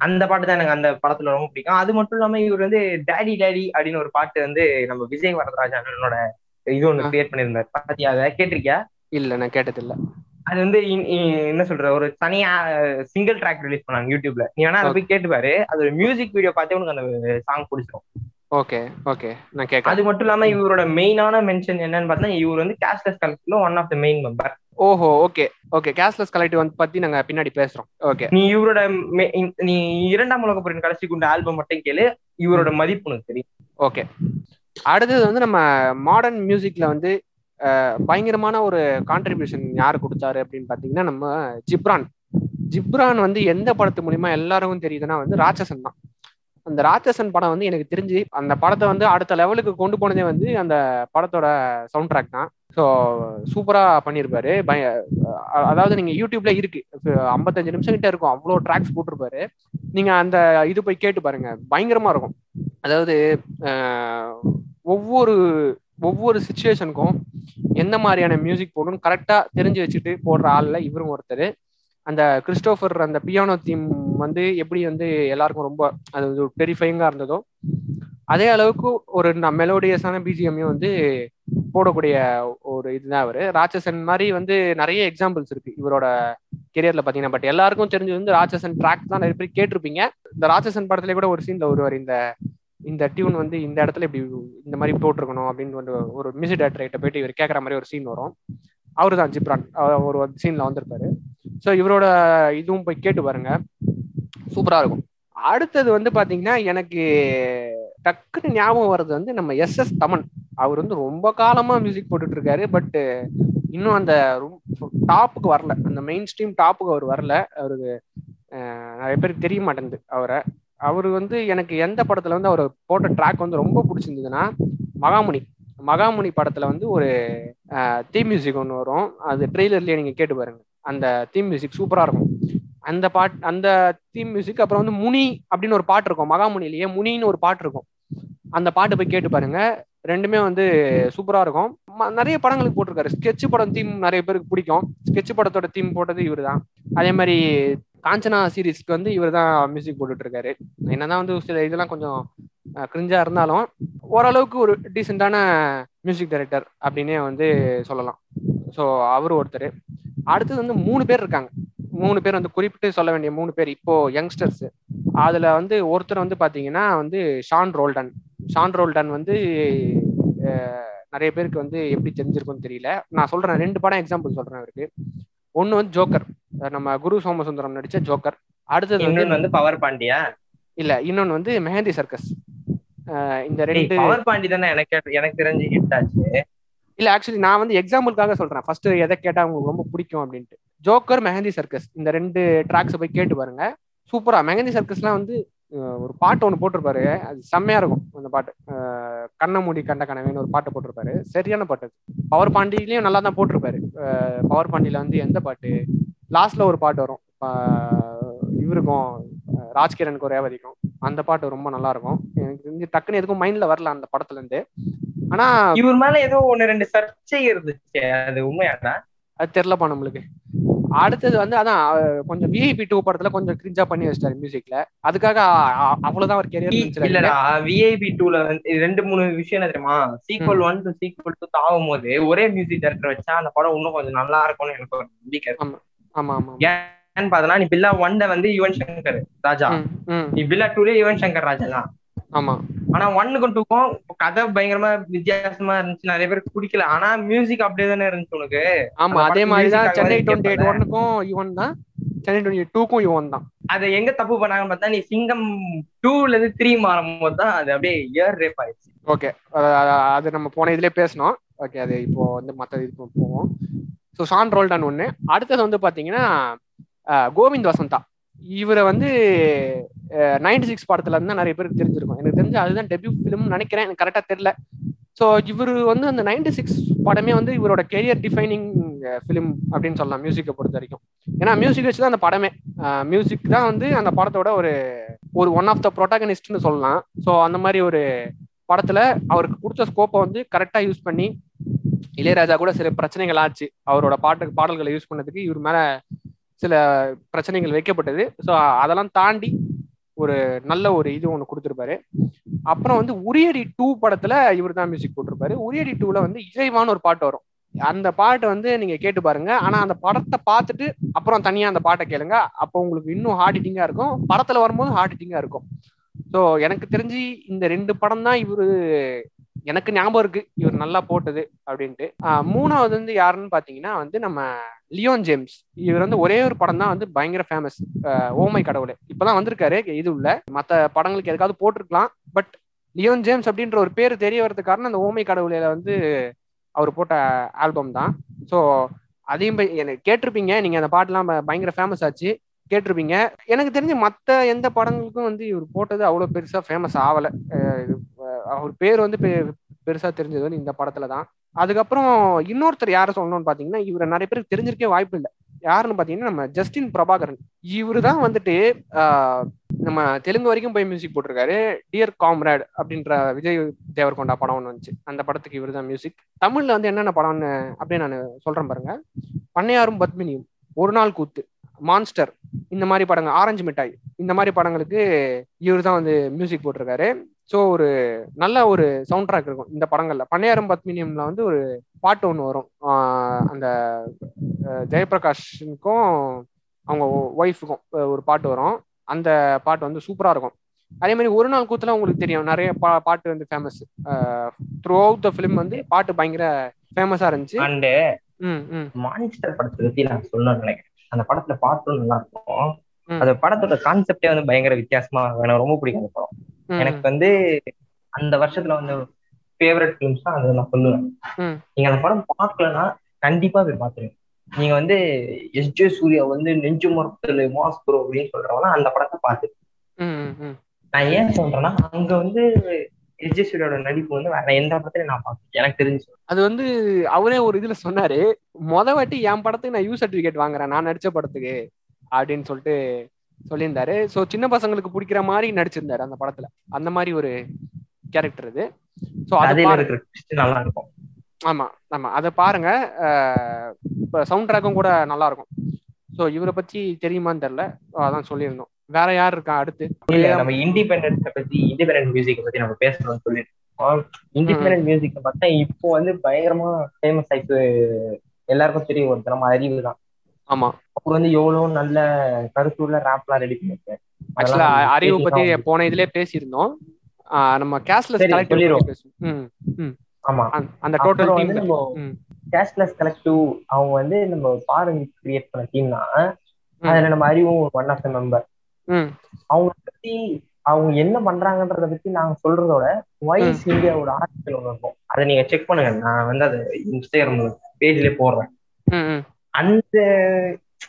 அந்த பாட்டு தான் எனக்கு அந்த படத்துல ரொம்ப பிடிக்கும். அது மட்டும் இல்லாம இவர் வந்து டேடி டேடி அப்படின்னு ஒரு பாட்டு வந்து நம்ம விஜய் வரதராஜ அண்ணனோட இது ஒண்ணு. கிரியேட் பண்ணியிருந்தாரு. பாத்தியா? அதை கேட்டிருக்கியா?
இல்ல நான் கேட்டதில்ல.
அது வந்து என்ன சொல்ற ஒரு தனியா சிங்கிள் ட்ராக் ரிலீஸ் பண்ணாங்க யூடியூப்ல. நீ வேணா அதை போய் கேட்டு பாரு. அது ஒரு மியூசிக் வீடியோ பார்த்தே உனக்கு அந்த சாங் பிடிச்சிரும்.
Okay okay. நான் கேட்கறேன்.
அது மட்டும் இல்லாம இவரோட மெயினான மென்ஷன் என்னன்னு பார்த்தா இவர் வந்து casteless கலெக்ட்ல one of the main member
ஓஹோ ஓகே. ஓகே கேஷ்லெஸ் கலெக்டிவ் வந்து பத்தி நாங்க பின்னாடி பேசுறோம். ஓகே.
நீ இவரோட நீ இரண்டாம் உலக போரின் கடைசி குண்டு ஆல்பம் மட்டும் கேளு. இவரோட மதிப்பு உனக்கு தெரியும்.
ஓகே. அடுத்தது வந்து நம்ம மாடர்ன் மியூசிக்ல வந்து பயங்கரமான ஒரு கான்ட்ரிபியூஷன் யார் கொடுத்தாரு அப்படின்னு பாத்தீங்கன்னா நம்ம ஜிப்ரான். ஜிப்ரான் வந்து எந்த படத்து மூலியமா எல்லாருக்கும் தெரியுதுன்னா வந்து ராட்சசன் தான். அந்த ராட்சசன் படம் வந்து எனக்கு தெரிஞ்சு அந்த படத்தை வந்து அடுத்த லெவலுக்கு கொண்டு போனதே வந்து அந்த படத்தோட சவுண்ட் ட்ராக் தான். ஸோ சூப்பரா பண்ணியிருப்பாரு பய அதாவது நீங்க யூடியூப்ல இருக்கு. ஐம்பத்தஞ்சு நிமிஷம் கிட்ட இருக்கும். அவ்வளோ ட்ராக்ஸ் போட்டிருப்பாரு. நீங்க அந்த இது போய் கேட்டு பாருங்க. பயங்கரமா இருக்கும். அதாவது ஒவ்வொரு ஒவ்வொரு சுச்சுவேஷனுக்கும் எந்த மாதிரியான மியூசிக் போடணும்னு கரெக்டாக தெரிஞ்சு வச்சுட்டு போடுற ஆளில் இவரும் ஒருத்தர். அந்த கிறிஸ்டோஃபர் அந்த பியானோ தீம் வந்து எப்படி வந்து எல்லாருக்கும் ரொம்ப அது ஒரு டெரிஃபைங்கா இருந்ததோ அதே அளவுக்கு ஒரு மெலோடியஸான பிஜிஎம்மையும் வந்து போடக்கூடிய ஒரு இதுதான் அவர். ராட்சசன் மாதிரி வந்து நிறைய எக்ஸாம்பிள்ஸ் இருக்கு இவரோட கெரியர்ல பாத்தீங்கன்னா. பட் எல்லாருக்கும் தெரிஞ்சது வந்து ராட்சசன் ட்ராக் தான் நிறைய பேர் கேட்டிருப்பீங்க. இந்த ராட்சசன் படத்துல கூட ஒரு சீன்ல ஒருவர் இந்த இந்த டியூன் வந்து இந்த இடத்துல இப்படி இந்த மாதிரி போட்டிருக்கணும் அப்படின்னு ஒரு மியூசிக் டேரக்டர்கிட்ட போயிட்டு இவர் கேட்குற மாதிரி ஒரு சீன் வரும். அவர் தான் ஜிப்ரான். அவர் ஒரு சீன்ல வந்திருப்பாரு. ஸோ இவரோட இதுவும் போய் கேட்டு பாருங்க. சூப்பரா இருக்கும். அடுத்தது வந்து பாத்தீங்கன்னா எனக்கு டக்குன்னு ஞாபகம் வர்றது வந்து நம்ம எஸ் எஸ் தமன். அவர் வந்து ரொம்ப காலமா மியூசிக் போட்டுட்டு இருக்காரு பட்டு இன்னும் அந்த டாப்புக்கு வரல. அந்த மெயின் ஸ்ட்ரீம் டாப்புக்கு அவர் வரல. அவருக்கு நிறைய பேருக்கு தெரிய மாட்டேங்குது அவரை. அவர் வந்து எனக்கு எந்த படத்துல வந்து அவர் போட்ட ட்ராக் வந்து ரொம்ப பிடிச்சிருந்ததுன்னா மகாமுனி. மகாமுனி படத்துல வந்து ஒரு தீம் மியூசிக் ஒன்று வரும். அது ட்ரெய்லர்லயே நீங்க கேட்டு பாருங்க. அந்த தீம் மியூசிக் சூப்பரா இருக்கும். அந்த பாட் அந்த தீம் மியூசிக் அப்புறம் வந்து முனி அப்படின்னு ஒரு பாட்டு இருக்கும். மகாமுனிலேயே முனின்னு ஒரு பாட்டு இருக்கும். அந்த பாட்டு போய் கேட்டு பாருங்க. ரெண்டுமே வந்து சூப்பரா இருக்கும். நிறைய படங்களுக்கு போட்டிருக்காரு. ஸ்கெட்ச் படம் தீம் நிறைய பேருக்கு பிடிக்கும். ஸ்கெட்ச் படத்தோட தீம் போட்டது இவர் தான் அதே மாதிரி காஞ்சனா சீரீஸ்க்கு வந்து இவர் தான் மியூசிக் போட்டுட்டு இருக்காரு. என்னதான் வந்து சில இதெல்லாம் கொஞ்சம் கிரிஞ்சா இருந்தாலும் ஓரளவுக்கு ஒரு டீசெண்டான மியூசிக் டைரக்டர் அப்படின்னே வந்து சொல்லலாம். ஸோ அவர் ஒருத்தர். அடுத்தது வந்து மூணு பேர் இருக்காங்க. மூணு பேர் வந்து குறிப்பிட்டு சொல்ல வேண்டிய மூணு பேர் இப்போ யங்ஸ்டர்ஸ் அதுல வந்து ஒருத்தர் வந்து பாத்தீங்கன்னா வந்து ஷான் ரோல்டன். ஷான் ரோல்டன் வந்து நிறைய பேருக்கு வந்து எப்படி தெரிஞ்சிருக்கும்னு தெரியல. நான் சொல்றேன் ரெண்டு படம் எக்ஸாம்பிள் சொல்றேன் அவருக்கு. ஒன்னு வந்து ஜோக்கர். நம்ம குரு சோமசுந்தரம் நடிச்ச ஜோக்கர். அடுத்தது வந்து
பவர் பாண்டியா?
இல்ல இன்னொன்னு வந்து மெஹந்தி சர்க்கஸ். இந்த ரெண்டு
பவர் பாண்டி தானே எனக்கு எனக்கு தெரிஞ்சு ஹிட் ஆச்சு.
இல்ல ஆக்சுவலி நான் வந்து எக்ஸாம்பிளுக்காக சொல்றேன். ஃபர்ஸ்ட் எதை கேட்டா உங்களுக்கு ரொம்ப பிடிக்கும் அப்படின்ட்டு. ஜோக்கர் மெஹந்தி சர்க்கஸ் இந்த ரெண்டு ட்ராக்ஸ் போய் கேட்டு பாருங்க. சூப்பரா மெஹந்தி சர்க்கஸ்லாம் வந்து ஒரு பாட்டு ஒன்று போட்டிருப்பாரு. அது செம்மையா இருக்கும் அந்த பாட்டு. கண்ண மூடி கண்ட கனவேன்னு ஒரு பாட்டு போட்டிருப்பாரு. சரியான பாட்டு பவர் பாண்டியிலயும் நல்லா தான் போட்டிருப்பாரு. பவர் பாண்டியில வந்து எந்த பாட்டு? லாஸ்ட்ல ஒரு பாட்டு வரும். இவருக்கும் ராஜ்கிரனுக்கு ஒரு ரேவதிக்கும் அந்த பாட்டு ரொம்ப நல்லா இருக்கும் எனக்கு தெரிஞ்சு டக்குன்னு எதுக்கும் மைண்ட்ல வரல அந்த படத்துல இருந்து ஆனா
இவர் மேல ஏதோ ஒண்ணு ரெண்டு சர்ச்சை இருந்துச்சு. அது உண்மையாடா
அது தெரிலப்பா நம்மளுக்கு. அடுத்தது வந்து அதான் கொஞ்சம் விஐபி டூ படத்துல கொஞ்சம் கிரிஞ்சா பண்ணி வச்சிட்டாரு மியூசிக்ல அதுக்காக அவ்வளவுதான் ஒரு கெரியர்
இல்லடா. விஐபி டூல ரெண்டு மூணு விஷயம் என்ன தெரியுமா? Sequel one two sequel two ஆகும் போது ஒரே மியூசிக் டைரக்டர் வச்சா அந்த படம் இன்னும் கொஞ்சம் நல்லா இருக்கும்னு எனக்கு ஒரு நம்பிக்கை.
ஆமா. ஆமா
பார்த்தனா நீ பில்லா ஒன்ல வந்து யுவன் சங்கர் ராஜா. நீ பில்லா டூல யுவன் சங்கர் ராஜா தான்.
ஆமா.
ஆனா ஒன்னுக்கும் டூக்கும் கதை பயங்கரமா வித்தியாசமா இருந்துச்சு. நிறைய பேருக்கு பிடிக்கல. ஆனா மியூசிக் அப்படியே தானே இருந்துச்சு உனக்கு.
ஆமா அதே
படத்து
மாதிரி தான்
music
சென்னை டுவெண்ட்டி எயிட். ஒன்னுக்கும் இவன் தான். சென்னை டுவெண்ட்டி டூக்கும் இவன் தான்.
அதை எங்க தப்பு பண்ணாங்கன்னு பார்த்தா நீ சிங்கம் டூல இருந்து த்ரீ மாறும் போது தான் அது அப்படியே இயர் ரேப் ஆயிடுச்சு.
ஓகே அது நம்ம போன இதுலயே பேசணும் ஓகே அது இப்போ வந்து மற்ற இதுக்கு போவோம். ஸோ ஷான் ரோல்டன் ஒன்று அடுத்தது வந்து பார்த்தீங்கன்னா கோவிந்த் வசந்தா. இவரை வந்து நைன்டி சிக்ஸ் படத்துல இருந்து நிறைய பேருக்கு தெரிஞ்சிருக்கும். எனக்கு தெரிஞ்சு அதுதான் டெபியூ ஃபிலிம்னு நினைக்கிறேன். எனக்கு கரெக்டாக தெரியல. ஸோ இவர் வந்து அந்த நைன்டி சிக்ஸ் படமே வந்து இவரோட கெரியர் டிஃபைனிங் ஃபிலிம் அப்படின்னு சொல்லலாம் மியூசிக்கை பொறுத்த வரைக்கும். ஏன்னா மியூசிக் வச்சு தான் அந்த படமே. மியூசிக் தான் வந்து அந்த படத்தோட ஒரு ஒரு ஒன் ஆஃப் த ப்ரொட்டாகனிஸ்ட்னு சொல்லலாம். ஸோ அந்த மாதிரி ஒரு படத்துல அவருக்கு கொடுத்த ஸ்கோப்பை வந்து கரெக்டா யூஸ் பண்ணி இளையராஜா கூட சில பிரச்சனைகள் ஆச்சு. அவரோட பாட்டு பாடல்களை யூஸ் பண்ணதுக்கு இவர் மேல சில பிரச்சனைகள் வைக்கப்பட்டது. ஸோ அதெல்லாம் தாண்டி ஒரு நல்ல ஒரு இது ஒன்று கொடுத்துருப்பாரு. அப்புறம் வந்து உரியடி டூ படத்துல இவர் தான் மியூசிக் போட்டிருப்பாரு. உரியடி டூல வந்து இசைவான ஒரு பாட்டு வரும். அந்த பாட்டை வந்து நீங்க கேட்டு பாருங்க. ஆனா அந்த படத்தை பார்த்துட்டு அப்புறம் தனியா அந்த பாட்டை கேளுங்க. அப்போ உங்களுக்கு இன்னும் ஹார்ட் ஹிட்டிங்கா இருக்கும். படத்துல வரும்போது ஹார்ட் ஹிட்டிங்கா இருக்கும். ஸோ எனக்கு தெரிஞ்சு இந்த ரெண்டு படம் தான் இவரு எனக்கு ஞாபகம் இருக்கு. இவர் நல்லா போட்டது அப்படின்ட்டு. மூணாவது வந்து யாருன்னு பாத்தீங்கன்னா வந்து நம்ம லியோன் ஜேம்ஸ். இவர் வந்து ஒரே ஒரு படம் தான் வந்து பயங்கர ஃபேமஸ் ஓமை கடவுளே. இப்பதான் வந்திருக்காரு. இது உள்ள மற்ற படங்களுக்கு எதுக்காவது போட்டிருக்கலாம். பட் லியோன் ஜேம்ஸ் அப்படின்ற ஒரு பேர் தெரிய வரதுக்கு காரணம் அந்த ஓமை கடவுளையில வந்து அவர் போட்ட ஆல்பம் தான். ஸோ அதையும் எனக்கு கேட்டிருப்பீங்க. நீங்க அந்த பாட்டுலாம் பயங்கர ஃபேமஸ் ஆச்சு. கேட்டிருப்பீங்க. எனக்கு தெரிஞ்சு மற்ற எந்த படங்களுக்கும் வந்து இவர் போட்டது அவ்வளோ பெருசா ஃபேமஸ் ஆகலை அவர் பேர் வந்து பெருசா தெரிஞ்சது வந்து இந்த படத்துல தான். அதுக்கப்புறம் இன்னொருத்தர் யாரை சொல்லணும்னு பாத்தீங்கன்னா இவரை நிறைய பேருக்கு தெரிஞ்சிருக்கே வாய்ப்பு இல்லை. யாருன்னு பாத்தீங்கன்னா நம்ம ஜஸ்டின் பிரபாகரன். இவரு தான் வந்துட்டு நம்ம தெலுங்கு வரைக்கும் போய் மியூசிக் போட்டிருக்காரு. டியர் காம்ரேட் அப்படின்ற விஜய் தேவர்கொண்டா படம் ஒன்று வந்துச்சு. அந்த படத்துக்கு இவர் தான் மியூசிக் தமிழ்ல வந்து என்னென்ன படம்னு அப்படியே நான் சொல்றேன் பாருங்க. பண்ணையாரும் பத்மினியும். ஒரு நாள் கூத்து. மான்ஸ்டர் இந்த மாதிரி படங்கள் ஆரஞ்சு மிட்டாய் இந்த மாதிரி படங்களுக்கு இவர் தான் வந்து மியூசிக் போட்டிருக்காரு. ஸோ ஒரு நல்ல ஒரு சவுண்ட் ட்ராக் இருக்கும் இந்த படங்கள்ல. பண்ணையாரம் பத்மினியம்ல வந்து ஒரு பாட்டு ஒன்று வரும். அந்த ஜெயபிரகாஷுக்கும் அவங்க ஒய்ஃபுக்கும் ஒரு பாட்டு வரும். அந்த பாட்டு வந்து சூப்பரா இருக்கும். அதே மாதிரி ஒரு நாள் கூத்துல உங்களுக்கு தெரியும் நிறைய பா பாட்டு வந்து famous through out the film வந்து பாட்டு பயங்கர ஃபேமஸா இருந்துச்சு.
மான்ஸ்டர் படத்தை பத்தி நான் சொல்லணும்னு நினைக்கிறேன். அந்த படத்துல பாட்டும் நல்லா இருக்கும் அந்த படத்தோட கான்செப்டே வந்து பயங்கர வித்தியாசமா எனக்கு ரொம்ப பிடிக்கும் அந்த படம். எனக்கு வந்து அந்த வருஷத்துல வந்து ஃபேவரட் ஃபிலிம்ஸ் தான் அதை நான் சொல்லுவேன். நீங்க அந்த படம் பார்க்கலன்னா கண்டிப்பா போய் பாத்துருங்க நீங்க வந்து எஸ் ஜே சூர்யா வந்து நெஞ்சு மரத்துல மாஸ் ப்ரோ அப்படின்னு சொல்றவங்க அந்த படத்தை பார்த்து நான் ஏன் சொல்றேன்னா அங்க வந்து சூர்யாவோட நடிப்பு வந்து வேற எந்த படத்துலயும் நான் பார்த்தேன் எனக்கு தெரிஞ்சு.
அது வந்து அவரே ஒரு இதுல சொன்னாரு மொத வாட்டி என் படத்துக்கு நான் யூ சர்டிபிகேட் வாங்குறேன் நான் நடிச்ச படத்துக்கு அப்படின்னு சொல்லிட்டு சொல்லியிருந்தாரு. ஸோ சின்ன பசங்களுக்கு பிடிக்கிற மாதிரி நடிச்சிருந்தாரு அந்த படத்துல. அந்த மாதிரி ஒரு கேரக்டர் இது ஸோ அது
நல்லா இருக்கும்
ஆமா ஆமா. அதை பாருங்க. சவுண்ட் ட்ராக்கும் கூட நல்லா இருக்கும் ஸோ இவரை பத்தி தெரியுமான்னு தெரியல. அதான் சொல்லியிருந்தோம். வேற யார் இருக்கா அடுத்து?
இல்ல நம்ம இண்டிபெண்டன்ஸ பத்தி இண்டிபெண்டன்ட் மியூசிக் பத்தி நம்ம பேசணும்னு சொல்லிருக்கோம் இண்டிபெண்டன்ட் மியூசிக் பார்த்தா இப்போ வந்து பயங்கரமா ஃபேமஸ் ஆயிட்டு எல்லாருக்கும் தெரிய வருது நம்ம அறிவு தான்.
ஆமா.
அவர் வந்து எவ்வளவு நல்ல கருத்துள்ள ரேப்லாம் ரெடி பண்ணிருக்கேன்
ஆக்சுவலா அறிவு பத்தி போன இதுலயே பேசியிருந்தோம். நம்ம கேஷ்லெஸ் கலெக்டிவ் பேசுவோம்.
ஆமா.
அந்த டோட்டல் டீம்
கேஷ்லெஸ் கலெக்டிவ் அவங்க வந்து நம்ம பாருங்க கிரியேட் பண்ண டீம் தான். அதுல நம்ம அறிவும் ஒன் ஆஃப் த மெம்பர் அவங்க பத்தி அவங்க என்ன பண்றாங்கன்றத பத்தி நாங்க சொல்றதோட வாய்ஸ் இந்தியாவோட ஆர்டிக்கல் ஒன்று இருக்கும். அதை நீங்க செக் பண்ணுங்க. நான் வந்து அதை இன்ஸ்டாகிராம் பேஜ்ல போடுறேன். அந்த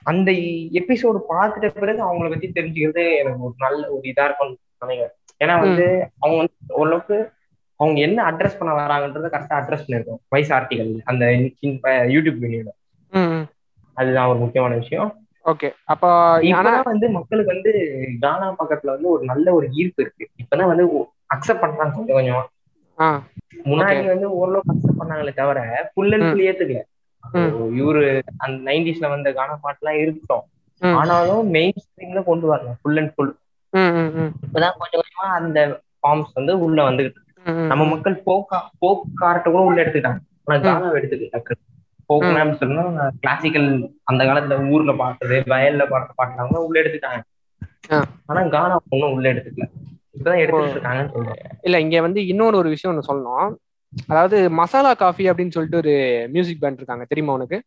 அந்த எபிசோடு பார்த்துட்ட பிறகு அவங்கள பத்தி தெரிஞ்சுக்கிறது எனக்கு ஒரு நல்ல ஒரு இதா இருக்கும் நினைக்கிறேன். ஏன்னா வந்து அவங்க வந்து ஓரளவுக்கு அவங்க என்ன அட்ரஸ் பண்ண வராங்கன்றத கரெக்டா அட்ரஸ் பண்ணிருக்கோம் வாய்ஸ் ஆர்டிகல் அந்த யூடியூப் வீடியோல அதுதான் ஒரு முக்கியமான விஷயம்.
ஓகே அப்போ
இப்பதான் வந்து மக்களுக்கு வந்து கானா பக்கத்துல வந்து ஒரு நல்ல ஒரு ஈர்ப்பு இருக்கு. இப்பதான் வந்து அக்செப்ட் பண்றாங்க கொஞ்சம் கொஞ்சமா. முன்னாடி வந்து ஓரளவுக்கு அக்செப்ட் பண்ணாங்களே தவிர ஃபுல் அண்ட் ஃபுல் ஏத்துக்கல. இவரு அந்த நைன்டிஸ்ல வந்த கானா பாட்டு எல்லாம் இருக்கட்டும் ஆனாலும் மெயின் ஸ்ட்ரீம்ல கொண்டு வரலாம் ஃபுல் அண்ட் ஃபுல் இப்பதான் கொஞ்சம் கொஞ்சமா அந்த ஃபார்ம்ஸ் வந்து உள்ள வந்துகிட்டு நம்ம மக்கள் போக்கா போக்கார்ட்ட கூட உள்ள எடுத்துக்கிட்டாங்க. ஆனா கானாவை எடுத்துக்கிட்டாங்க மேம் சொன்னா கிளாசிக்கல் அந்த காலத்துல ஊர்ல பாடுறது வயல்ல பாடுற பாட்டுலாம் உள்ள எடுத்துட்டாங்க ஆனா கானா ஒன்னும் உள்ள எடுத்துக்கல. இப்பதான் எடுத்துட்டு இருக்காங்கன்னு சொல்றேன்
இல்ல இங்க வந்து இன்னொரு ஒரு விஷயம் ஒண்ணு சொல்லணும். அதாவது மசாலா காஃபி அப்படின்னு சொல்லிட்டு ஒரு மியூசிக் பேண்ட் இருக்காங்க. தெரியுமா உனக்கு?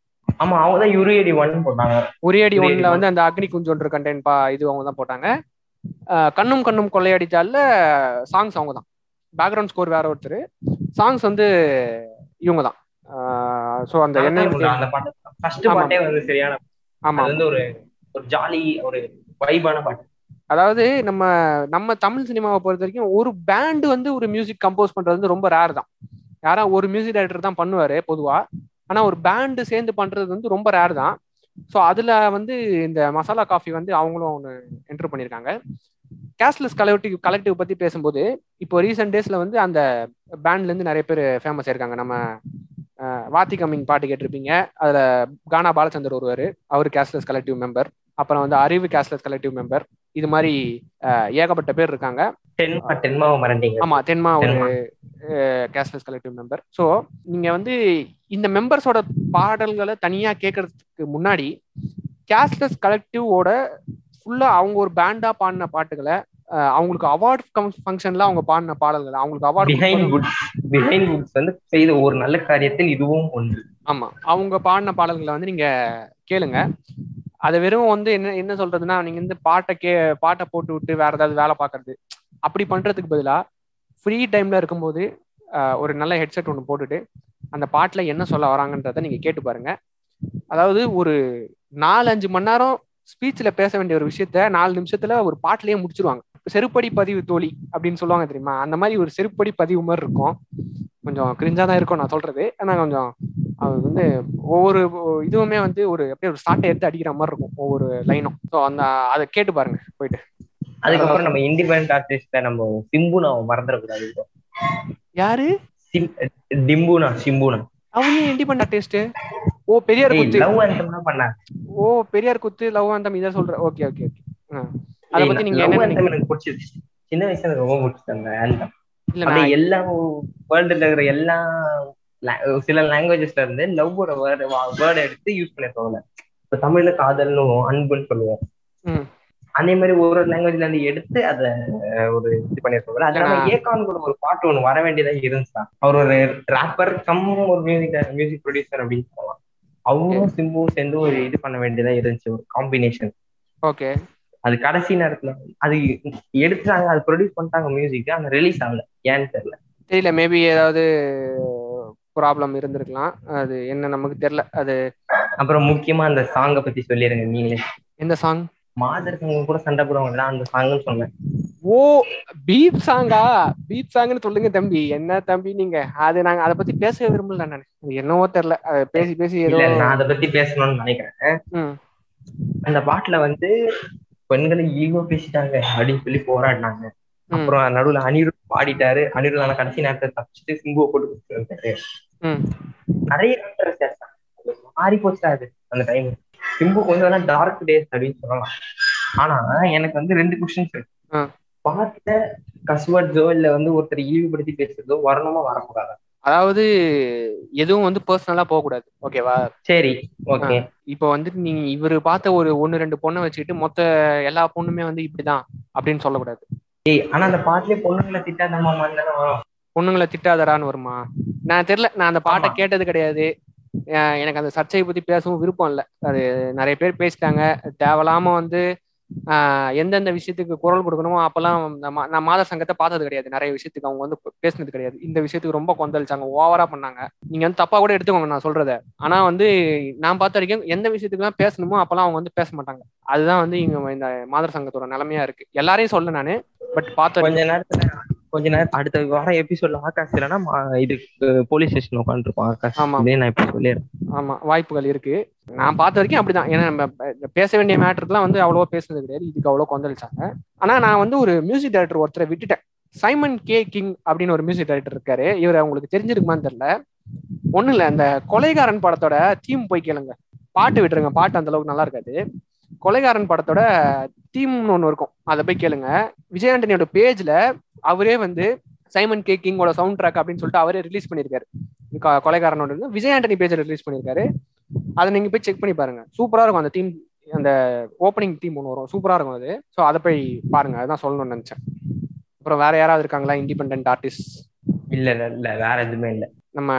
ஆமா அவங்க தான் யுரியடி ஒன் போட்டாங்க.
உரியடி ஒன்ல வந்து அந்த அக்னி குஞ்சொன்று கண்டென்ட் பா இது அவங்க தான் போட்டாங்க கண்ணும் கண்ணும் கொள்ளையடிச்சால சாங்ஸ் அவங்க தான் பேக்ரவுண்ட் ஸ்கோர் வேற ஒருத்தர். சாங்ஸ் வந்து இவங்க தான் ஸோ அந்த
ஆமா. வந்து ஒரு ஒரு ஜாலி ஒரு வைபான பாட்டு.
அதாவது நம்ம நம்ம தமிழ் சினிமாவை பொறுத்த வரைக்கும் ஒரு பேண்ட் வந்து ஒரு மியூசிக் கம்போஸ் பண்றது வந்து ரொம்ப ரேர் தான். யாரா ஒரு மியூசிக் டைரக்டர் தான் பண்ணுவாரு பொதுவா. ஆனா ஒரு பேண்டு சேர்ந்து பண்றது வந்து ரொம்ப ரேர் தான். ஸோ அதுல வந்து இந்த மசாலா காஃபி வந்து அவங்களும் ஒன்று என்டர் பண்ணியிருக்காங்க கேஷ்லெஸ் கலெக்டிவ் கலெக்டிவ் பத்தி பேசும்போது இப்போ ரீசெண்ட் டேஸ்ல வந்து அந்த பேண்ட்ல இருந்து நிறைய பேர் ஃபேமஸ் ஆயிருக்காங்க. நம்ம வாத்தி கம்மிங் பாட்டு கேட்டிருப்பீங்க. அதுல கானா பாலச்சந்தர் ஒருவர் அவர் கேஷ்லெஸ் கலெக்டிவ் மெம்பர் அப்புறம் வந்து அறிவு கேஷ்லெஸ் கலெக்டிவ் மெம்பர் இது மாதிரி ஏகப்பட்ட பேர் இருக்காங்க. ஆமா தென்மா ஒரு. கேஷ்லெஸ் கலெக்டிவ் மெம்பர் ஸோ நீங்க வந்து இந்த மெம்பர்ஸோட பாடல்களை தனியா கேட்கறதுக்கு முன்னாடி கேஷ்லெஸ் கலெக்டிவோட ஃபுல்லா அவங்க ஒரு பேண்டா பாடின பாட்டுகளை அவங்களுக்கு அவார்ட் ஃபங்க்ஷன்ல அவங்க பாடின பாடல்கள் அவங்களுக்கு
behind
award
goods Behindwoods வந்து செய்த ஒரு நல்ல காரியத்தில் இதுவும் ஒன்று.
ஆமா. அவங்க பாடின பாடல்களை வந்து நீங்க கேளுங்க. அதை வெறும் வந்து என்ன என்ன சொல்றதுன்னா நீங்க வந்து பாட்டை கே பாட்டை போட்டு விட்டு வேற ஏதாவது வேலை பார்க்கறது. அப்படி பண்றதுக்கு பதிலா ஃப்ரீ டைம்ல இருக்கும்போது ஒரு நல்ல ஹெட்செட் ஒன்று போட்டுட்டு அந்த பாட்டுல என்ன சொல்ல வராங்கன்றத நீங்க கேட்டு பாருங்க. அதாவது ஒரு நாலு அஞ்சு மணி நேரம் ஸ்பீச்ல பேச வேண்டிய ஒரு விஷயத்த நாலு நிமிஷத்துல ஒரு பாட்டுலயே முடிச்சிருவாங்க. செருப்படி பதிவு தோழி அப்படின்னு சொல்லுவாங்க தெரியுமா? அந்த மாதிரி ஒரு செருப்படி பதிவு மாதிரி இருக்கும். கொஞ்சம் கிரிஞ்சா தான் இருக்கும் நான் சொல்றது. ஆனா கொஞ்சம் அது வந்து ஒவ்வொரு இதுவுமே வந்து ஒரு அப்படியே ஒரு ஸ்டார்ட்டை எடுத்து அடிக்கிற மாதிரி இருக்கும் ஒவ்வொரு லைனும் ஸோ அந்த அதை கேட்டு பாருங்க போயிட்டு.
அதுக்கப்புறம் நம்ம இண்டிபெண்டன்ட் ஆர்டிஸ்ட நம்ம சிம்புனா மறந்துடக்கூடாது
யாரு?
டிம்புனா சிம்புனா.
அவங்க இண்டிபெண்ட் ஆர்டிஸ்ட் ஓ பெரியார் குத்து.
லவ் அந்தம்னா பண்ணாங்க
ஓ பெரியார் குத்து லவ் அந்த இதை சொல்ற ஓகே ஓகே ஓகே அதை பத்தி நீங்க என்ன
எனக்கு பிடிச்சிருச்சு. சின்ன வயசுல எனக்கு ரொம்ப அந்த anthem.
இல்ல
எல்லா வேர்ல்டுல இருக்கிற எல்லா சில லாங்குவேஜஸ்ல இருந்து லவ்வோட வேர்டு வேர்டு எடுத்து யூஸ் பண்ணிருப்பாங்க இப்ப தமிழ்ல காதல்னு அன்புன்னு சொல்லுவோம். அதே மாதிரி ஒரு ஒரு லாங்குவேஜ்ல இருந்து எடுத்து அத ஒரு இது பண்ணிருப்பாங்க அது இல்லாம
ஏன்னா-
ஏகான் கூட ஒரு பாட்டு ஒண்ணு வர வேண்டியதா இருந்துச்சா அவர் ஒரு ராப்பர் கம் ஒரு மியூசிக் மியூசிக் ப்ரொடியூசர் அப்படின்னு சொல்லலாம். அவரும் சிம்புவும் சேர்ந்து ஒரு இது பண்ண வேண்டியதா இருந்துச்சு ஒரு காம்பினேஷன்
ஓகே.
அது கடைசி நேரத்துல அது எடுத்துட்டாங்க அது ப்ரொடியூஸ் பண்ணிட்டாங்க மியூசிக் ஆனா ரிலீஸ் ஆகல. ஏன்னு தெரியல.
தெரியல மேபி ஏதாவது ப்ராப்ளம் இருந்திருக்கலாம். அது என்ன நமக்கு தெரியல. அது
அப்புறம் முக்கியமா அந்த சாங்கை பத்தி சொல்லிருங்க நீங்களே.
எந்த சாங்
மாதர் சங்கம் கூட சண்டை போடுவாங்கல்ல அந்த சாங்னு சொன்னேன்.
ஓ பீப் சாங்கா பீப் சாங்னு சொல்லுங்க தம்பி. என்ன தம்பி நீங்க? அது நாங்க அதை பத்தி பேச விரும்பல நான். என்னவோ தெரியல. பேசி பேசி
நான் அதை பத்தி பேசணும்னு நினைக்கிறேன். அந்த பாட்டுல வந்து பெண்களை ஈகோ பேசிட்டாங்க அப்படின்னு சொல்லி போராடினாங்க. அப்புறம் நடுவுல அனிருத் பாடிட்டாரு. அனிருத் ஆனா கடைசி நேரத்தை தப்பிச்சுட்டு சிம்புவை போட்டு கொடுத்துருந்தாரு. நிறைய மாறி போச்சா அது அந்த டைம் சிம்பு கொஞ்சம் டார்க் டேஸ் அப்படின்னு சொல்லலாம். ஆனா எனக்கு வந்து ரெண்டு கொஸ்டின்ஸ் இருக்கு. பாட்டுல கஸ்வர்ட்ஸோ இல்ல வந்து ஒருத்தர் இழிவுபடுத்தி பேசுறதோ வரணுமா வரக்கூடாது?
அதாவது எதுவும் வந்து பர்சனலா போக கூடாது ஓகேவா
சரி ஓகே
இப்போ வந்து நீங்க இவரு பார்த்த ஒரு ஒன்னு ரெண்டு பொண்ணை வச்சுக்கிட்டு மொத்த எல்லா பொண்ணுமே வந்து இப்படிதான் அப்படின்னு சொல்லக்கூடாது.
ஏய் ஆனா அந்த பாட்டுலயே பொண்ணுங்களை திட்டாதம்மா தானே வரும்.
பொண்ணுங்களை திட்டாதடான்னு வருமா? நான் தெரியல நான் அந்த பாட்டை. கேட்டது கிடையாது. எனக்கு அந்த சர்ச்சையை பத்தி பேசவும் விருப்பம் இல்லை. அது நிறைய பேர் பேசிட்டாங்க. தேவையில்லாம வந்து எந்தெந்த விஷயத்துக்கு குரல் கொடுக்கணுமோ அப்பெல்லாம் நான் மாதர் சங்கத்தை பார்த்தது கிடையாது. நிறைய விஷயத்துக்கு அவங்க வந்து பேசினது கிடையாது. இந்த விஷயத்துக்கு ரொம்ப கொந்தளிச்சாங்க. ஓவரா பண்ணாங்க. நீங்க வந்து தப்பா கூட எடுத்துக்கோங்க நான் சொல்றத. ஆனா வந்து நான் பார்த்த வரைக்கும் எந்த விஷயத்துக்குலாம் பேசணுமோ அப்பெல்லாம் அவங்க வந்து பேச மாட்டாங்க. அதுதான் வந்து இங்க இந்த மாதர் சங்கத்தோட நிலைமையா இருக்கு. எல்லாரையும் சொல்ல நானு. பட் பார்த்த
கொஞ்ச நேரத்துல கொஞ்ச நேரம் அடுத்த வாரம் எபிசோட்ல ஆகாஷ் இல்லைன்னா இது போலீஸ் ஸ்டேஷன் உட்காந்துருப்போம் ஆகாஷ்.
ஆமா.
நான் இப்ப சொல்லிடுறேன்.
ஆமா வாய்ப்புகள் இருக்கு. நான் பார்த்த வரைக்கும் அப்படிதான். ஏன்னா நம்ம பேச வேண்டிய மேட்டருக்குலாம் வந்து அவ்வளவா பேசுனது கிடையாது. இதுக்கு அவ்வளோ கொந்தளிச்சாங்க. ஆனா நான் வந்து ஒரு மியூசிக் டைரக்டர் ஒருத்தரை விட்டுட்டேன். சைமன் கே கிங் அப்படின்னு ஒரு மியூசிக் டைரக்டர் இருக்காரு. இவர் உங்களுக்கு தெரிஞ்சிருக்குமான்னு தெரியல. ஒண்ணும் இல்ல அந்த கொலைகாரன் படத்தோட தீம் போய் கேளுங்க. பாட்டு விட்டுருங்க. பாட்டு அந்த அளவுக்கு நல்லா இருக்காது. கொலைகாரன் படத்தோட தீம்னு ஒன்று இருக்கும். அதை போய் கேளுங்க. விஜய் ஆண்டனியோட பேஜ்ல அவரே வந்து சைமன் கே கிங்கோட சவுண்ட் ட்ராக் அப்படின்னு சொல்லிட்டு அவரே ரிலீஸ் பண்ணியிருக்காரு. கொலைகாரனோட இருந்து விஜய் ஆண்டனி பேஜ்ல ரிலீஸ் பண்ணியிருக்காரு. அதை நீங்க போய் செக் பண்ணி பாருங்க. சூப்பரா இருக்கும் அந்த தீம் அந்த ஓப்பனிங் தீம் ஒன்று வரும். சூப்பரா இருக்கும் அது. ஸோ அதை போய் பாருங்க. அதான் சொல்லணும்னு நினைச்சேன். அப்புறம் வேற யாராவது இருக்காங்களா? இண்டிபெண்ட் ஆர்டிஸ்ட்
இல்ல இல்ல இல்ல. வேற எதுவுமே இல்ல.
நம்ம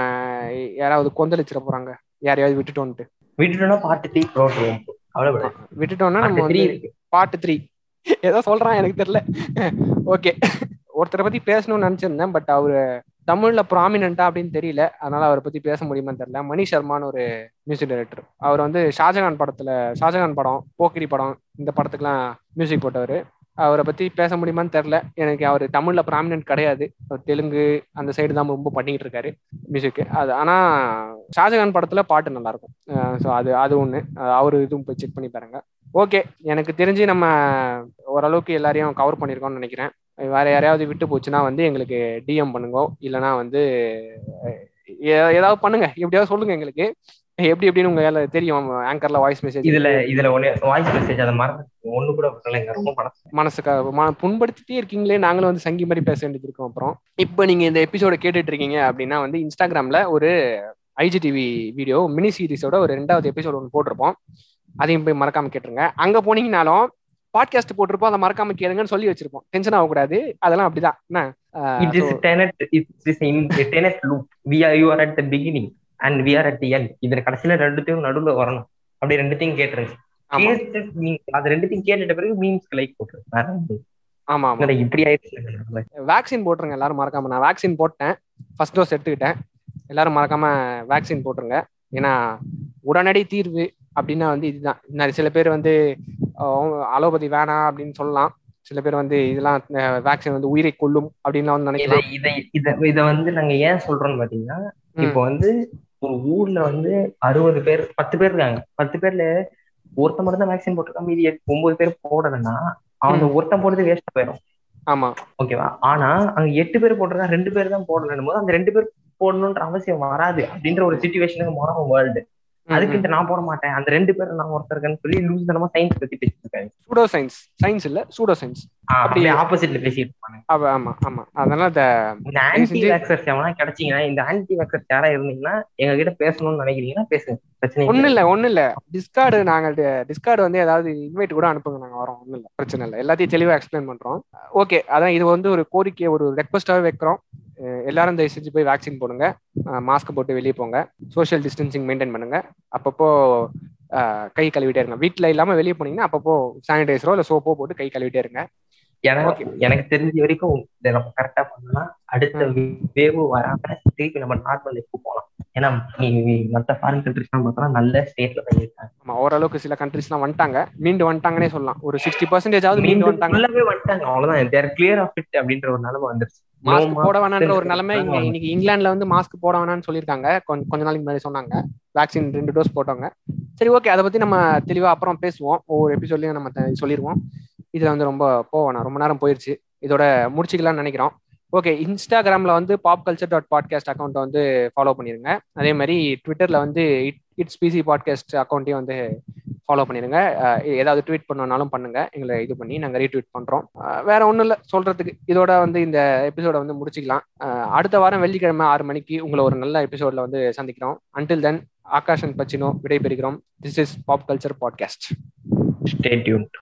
யாராவது கொந்தளிச்சிட போறாங்க. யாரையாவது விட்டுட்டோன்ட்டு.
விட்டுட்டோம்னா பாட்டு தீ ப்ரோட்டுவோம் அவ்வளவு
விட்டுட்டோம்னா நம்ம வந்து பார்ட் த்ரீ ஏதோ சொல்றான் எனக்கு தெரியல. ஓகே ஒருத்தரை பத்தி பேசணும்னு நினைச்சிருந்தேன் பட் அவரு தமிழ்ல ப்ராமினெண்டா அப்படின்னு தெரியல. அதனால அவரை பத்தி பேச முடியுமான்னு தெரியல. மணி சர்மான்னு ஒரு மியூசிக் டைரக்டர் அவர் வந்து ஷாஜகான் படத்துல ஷாஜகான் படம் போக்கிரி படம் இந்த படத்துக்குலாம் மியூசிக் போட்டவர். அவரை பத்தி பேச முடியுமான்னு தெரியல. எனக்கு அவர் தமிழ்ல ப்ராமினென்ட் கிடையாது. அவர் தெலுங்கு அந்த சைடு தான் ரொம்ப பண்ணிட்டு இருக்காரு மியூசிக் அது ஆனா ஷாஜகான் படத்துல பாட்டு நல்லா இருக்கும் ஸோ அது அது ஒண்ணு. அஹ் அவரு இதுவும் போய் செக் பண்ணி பாருங்க. ஓகே எனக்கு தெரிஞ்சு நம்ம ஓரளவுக்கு எல்லாரையும் கவர் பண்ணியிருக்கோம்னு நினைக்கிறேன். வேற யாரையாவது விட்டு போச்சுன்னா வந்து எங்களுக்கு டிஎம் பண்ணுங்க. இல்லைன்னா வந்து ஏதாவது பண்ணுங்க. எப்படியாவது சொல்லுங்க எங்களுக்கு. எப்படி எப்படின்னு உங்க தெரியும். ஆங்கர்ல வாய்ஸ் மெசேஜ்
இதுல இதுல ஒண்ணு வாய்ஸ் மெசேஜ் அதை மறந்து ஒண்ணு கூட விடலைங்க ரொம்ப மனசு.
மனசுக்கு ம- புண்படுத்திட்டே இருக்கீங்களே. நாங்களும் வந்து சங்கி மாதிரி பேச வேண்டியது இருக்கோம். அப்புறம் இப்போ நீங்க இந்த எபிசோட கேட்டுட்டு இருக்கீங்க அப்படின்னா வந்து இன்ஸ்டாகிராம்ல ஒரு ஐஜிடிவி வீடியோ மினி சீரிஸோட ஒரு ரெண்டாவது எபிசோட் ஒன்று போட்டிருப்போம். அதையும் போய் மறக்காம கேட்டுருங்க. அங்க போனீங்கனாலும் பாட்காஸ்ட் போட்டிருப்போம். அதை மறக்காம கேளுங்கன்னு சொல்லி வச்சிருப்போம். டென்ஷன் ஆகக்கூடாது. அதெல்லாம் அப்படிதான். என்ன?
Beginning and we are at end இதுல கடைசியில ரெண்டுத்தையும் நடுவுல வரணும். அப்படி ரெண்டுத்தையும் கேட்டுருங்க. அது ரெண்டுத்தையும் கேட்டுட்ட பிறகு மீம்ஸ்க்கு லைக் போட்டுரு வேற ஒண்ணும் இல்ல.
ஆமா ஆமா.
இப்படி ஆயிடுச்சு.
வேக்சின் போட்டுருங்க. எல்லாரும் மறக்காம. நான் வேக்சின் போட்டேன். ஃபர்ஸ்ட் டோஸ் எடுத்துக்கிட்டேன். எல்லாரும் மறக்காம வேக்சின் போட்டுருங்க. ஏன்னா உடனடி தீர்வு அப்படின்னா வந்து இதுதான். நிறைய சில பேர் வந்து அலோபதி வேணாம் அப்படின்னு சொல்லலாம். சில பேர் வந்து இதெல்லாம் வேக்சின் வந்து உயிரை கொல்லும் அப்படின்லாம் வந்து நினைக்கலாம்.
இதை இத இத வந்து நாங்க ஏன் சொல்றோம்னு பாத்தீங்கன்னா. இப்போ வந்து ஒரு ஊர்ல வந்து அறுபது பேர் பத்து பேர் இருக்காங்க. பத்து பேர்ல ஒருத்தன் மட்டும் தான் வேக்சின் போட்டிருக்கான். மீதி ஒன்பது பேர் போடலைன்னா அவங்க ஒருத்தன் போடுறது வேஸ்டா போயிடும்.
ஆமா.
ஓகேவா? ஆனா அங்க எட்டு பேர் போட்டிருக்கா ரெண்டு பேர் தான் போடலன்னும் போது அந்த ரெண்டு பேர் போடணுன்ற அவசியம் வராது அப்படின்ற ஒரு சுச்சுவேஷனுக்கு மாறும் வேர்ல்டு அதுக்கு நான் போட மாட்டேன். அந்த ரெண்டு பேர் நான் ஒருத்தருக்கேன்னு சொல்லி லூஸ் தனமா சயின்ஸ் பத்தி பேசிட்டு இருக்காங்க.
சூடோ சயின்ஸ் சயின்ஸ் இல்ல சூடோ சயின்ஸ் அப்படி-
அப்படியே ஆப்போசிட்ல பேசிட்டு இருப்பாங்க.
ஆமா ஆமா. அதனால இந்த
ஆன்டி வேக்சர்ஸ் எவனா கிடைச்சீங்கன்னா இந்த ஆன்டி வேக்சர்ஸ் யாரா இருந்தீங்கன்னா எங்க கிட்ட பேசணும்னு நினைக்கிறீங்கன்னா பேசுங்க. பிரச்சனை
ஒண்ணு
இல்லை
ஒண்ணு இல்ல. டிஸ்கார்டு நாங்க டிஸ்கார்டு வந்து ஏதாவது இன்வைட் கூட அனுப்புங்க. நாங்க வரோம். ஒண்ணு இல்ல. பிரச்சனை இல்ல. எல்லாத்தையும் தெளிவா எக்ஸ்பிளைன் பண்றோம். ஓகே. அதான் இது வந்து ஒரு கோரிக்கை ஒரு ரெக்வஸ்டாவே வைக்கிறோம். எல்லாரும் தயவு செஞ்சு போய் வேக்சின் போடுங்க. மாஸ்க் போட்டு வெளியே போங்க. சோஷியல் டிஸ்டன்சிங் மெயின்டைன் பண்ணுங்க. அப்பப்போ கை கழுவிட்டே இருங்க. வீட்ல இல்லாம வெளியே போனீங்கன்னா அப்பப்போ சானிடைசரோ இல்ல சோப்போ போட்டு கை கழுவிட்டே இருங்க.
எனக்கு தெரிஞ்ச வரைக்கும் இதை நம்ம கரெக்டா பண்ணா அடுத்த வேவு வராம திருப்பி நம்ம நார்மல் லைஃப் போகலாம் ஏன்னா மத்த ஃபாரின் கண்ட்ரிஸ் பார்த்தா நல்ல ஸ்டேட்ல பண்ணிருக்காங்க
ஆமா ஓரளவுக்கு சில கண்ட்ரிஸ்லாம் வந்துட்டாங்க. மீண்டு வந்துட்டாங்கன்னே சொல்லலாம். ஒரு சிக்ஸ்டி பர்சன்டேஜ் ஆகுது மீண்டு வந்துட்டாங்க.
ஃபுல்லாவே வந்துட்டாங்க. அவ்வளவுதான். தேர் கிளியர் ஆஃப் இட் அப்படின்ற ஒரு நிலைமை வந்துருச்சு.
மாஸ்க்
mask
போட வேணான்ற ஒரு நிலைமை இங்க. இன்னைக்கு இங்கிலாந்துல வந்து மாஸ்க் போட வேணாம்னு சொல்லியிருக்காங்க. கொஞ்ச நாளைக்கு முன்னாடி சொன்னாங்க. வேக்சின் ரெண்டு டோஸ் போட்டவங்க. சரி ஓகே அதை பத்தி நம்ம தெளிவா அப்புறம் பேசுவோம். ஒவ்வொரு எபிசோட்லயும் நம்ம சொல்லிருவோம். இதுல வந்து ரொம்ப போவேணாம் ரொம்ப நேரம் போயிருச்சு. இதோட முடிச்சுக்கலாம்னு நினைக்கிறோம். ஓகே இன்ஸ்டாகிராம்ல வந்து பாப் கல்ச்சர் டாட் பாட்காஸ்ட் அக்கௌண்ட்டை வந்து ஃபாலோ பண்ணிருங்க. அதே மாதிரி ட்விட்டர்ல வந்து இட்ஸ் பிசி பாட்காஸ்ட் அக்கௌண்ட்டையும் வந்து ஃபாலோ பண்ணிருங்க. ஏதாவது ட்வீட் பண்ணனாலும் பண்ணுங்க. எங்களை இது பண்ணி நாங்க ரீட்வீட் பண்றோம். வேற ஒண்ணும் இல்ல. சொல்றதுக்கு இதோட வந்து இந்த எபிசோட வந்து முடிச்சுக்கலாம். அடுத்த வாரம் வெள்ளிக்கிழமை ஆறு மணிக்கு உங்களை ஒரு நல்ல எபிசோட்ல வந்து சந்திக்கிறோம். அன்டில் தென் ஆகாஷன் பச்சினோ விடைபெறுகிறோம். This is pop culture podcast
stay tuned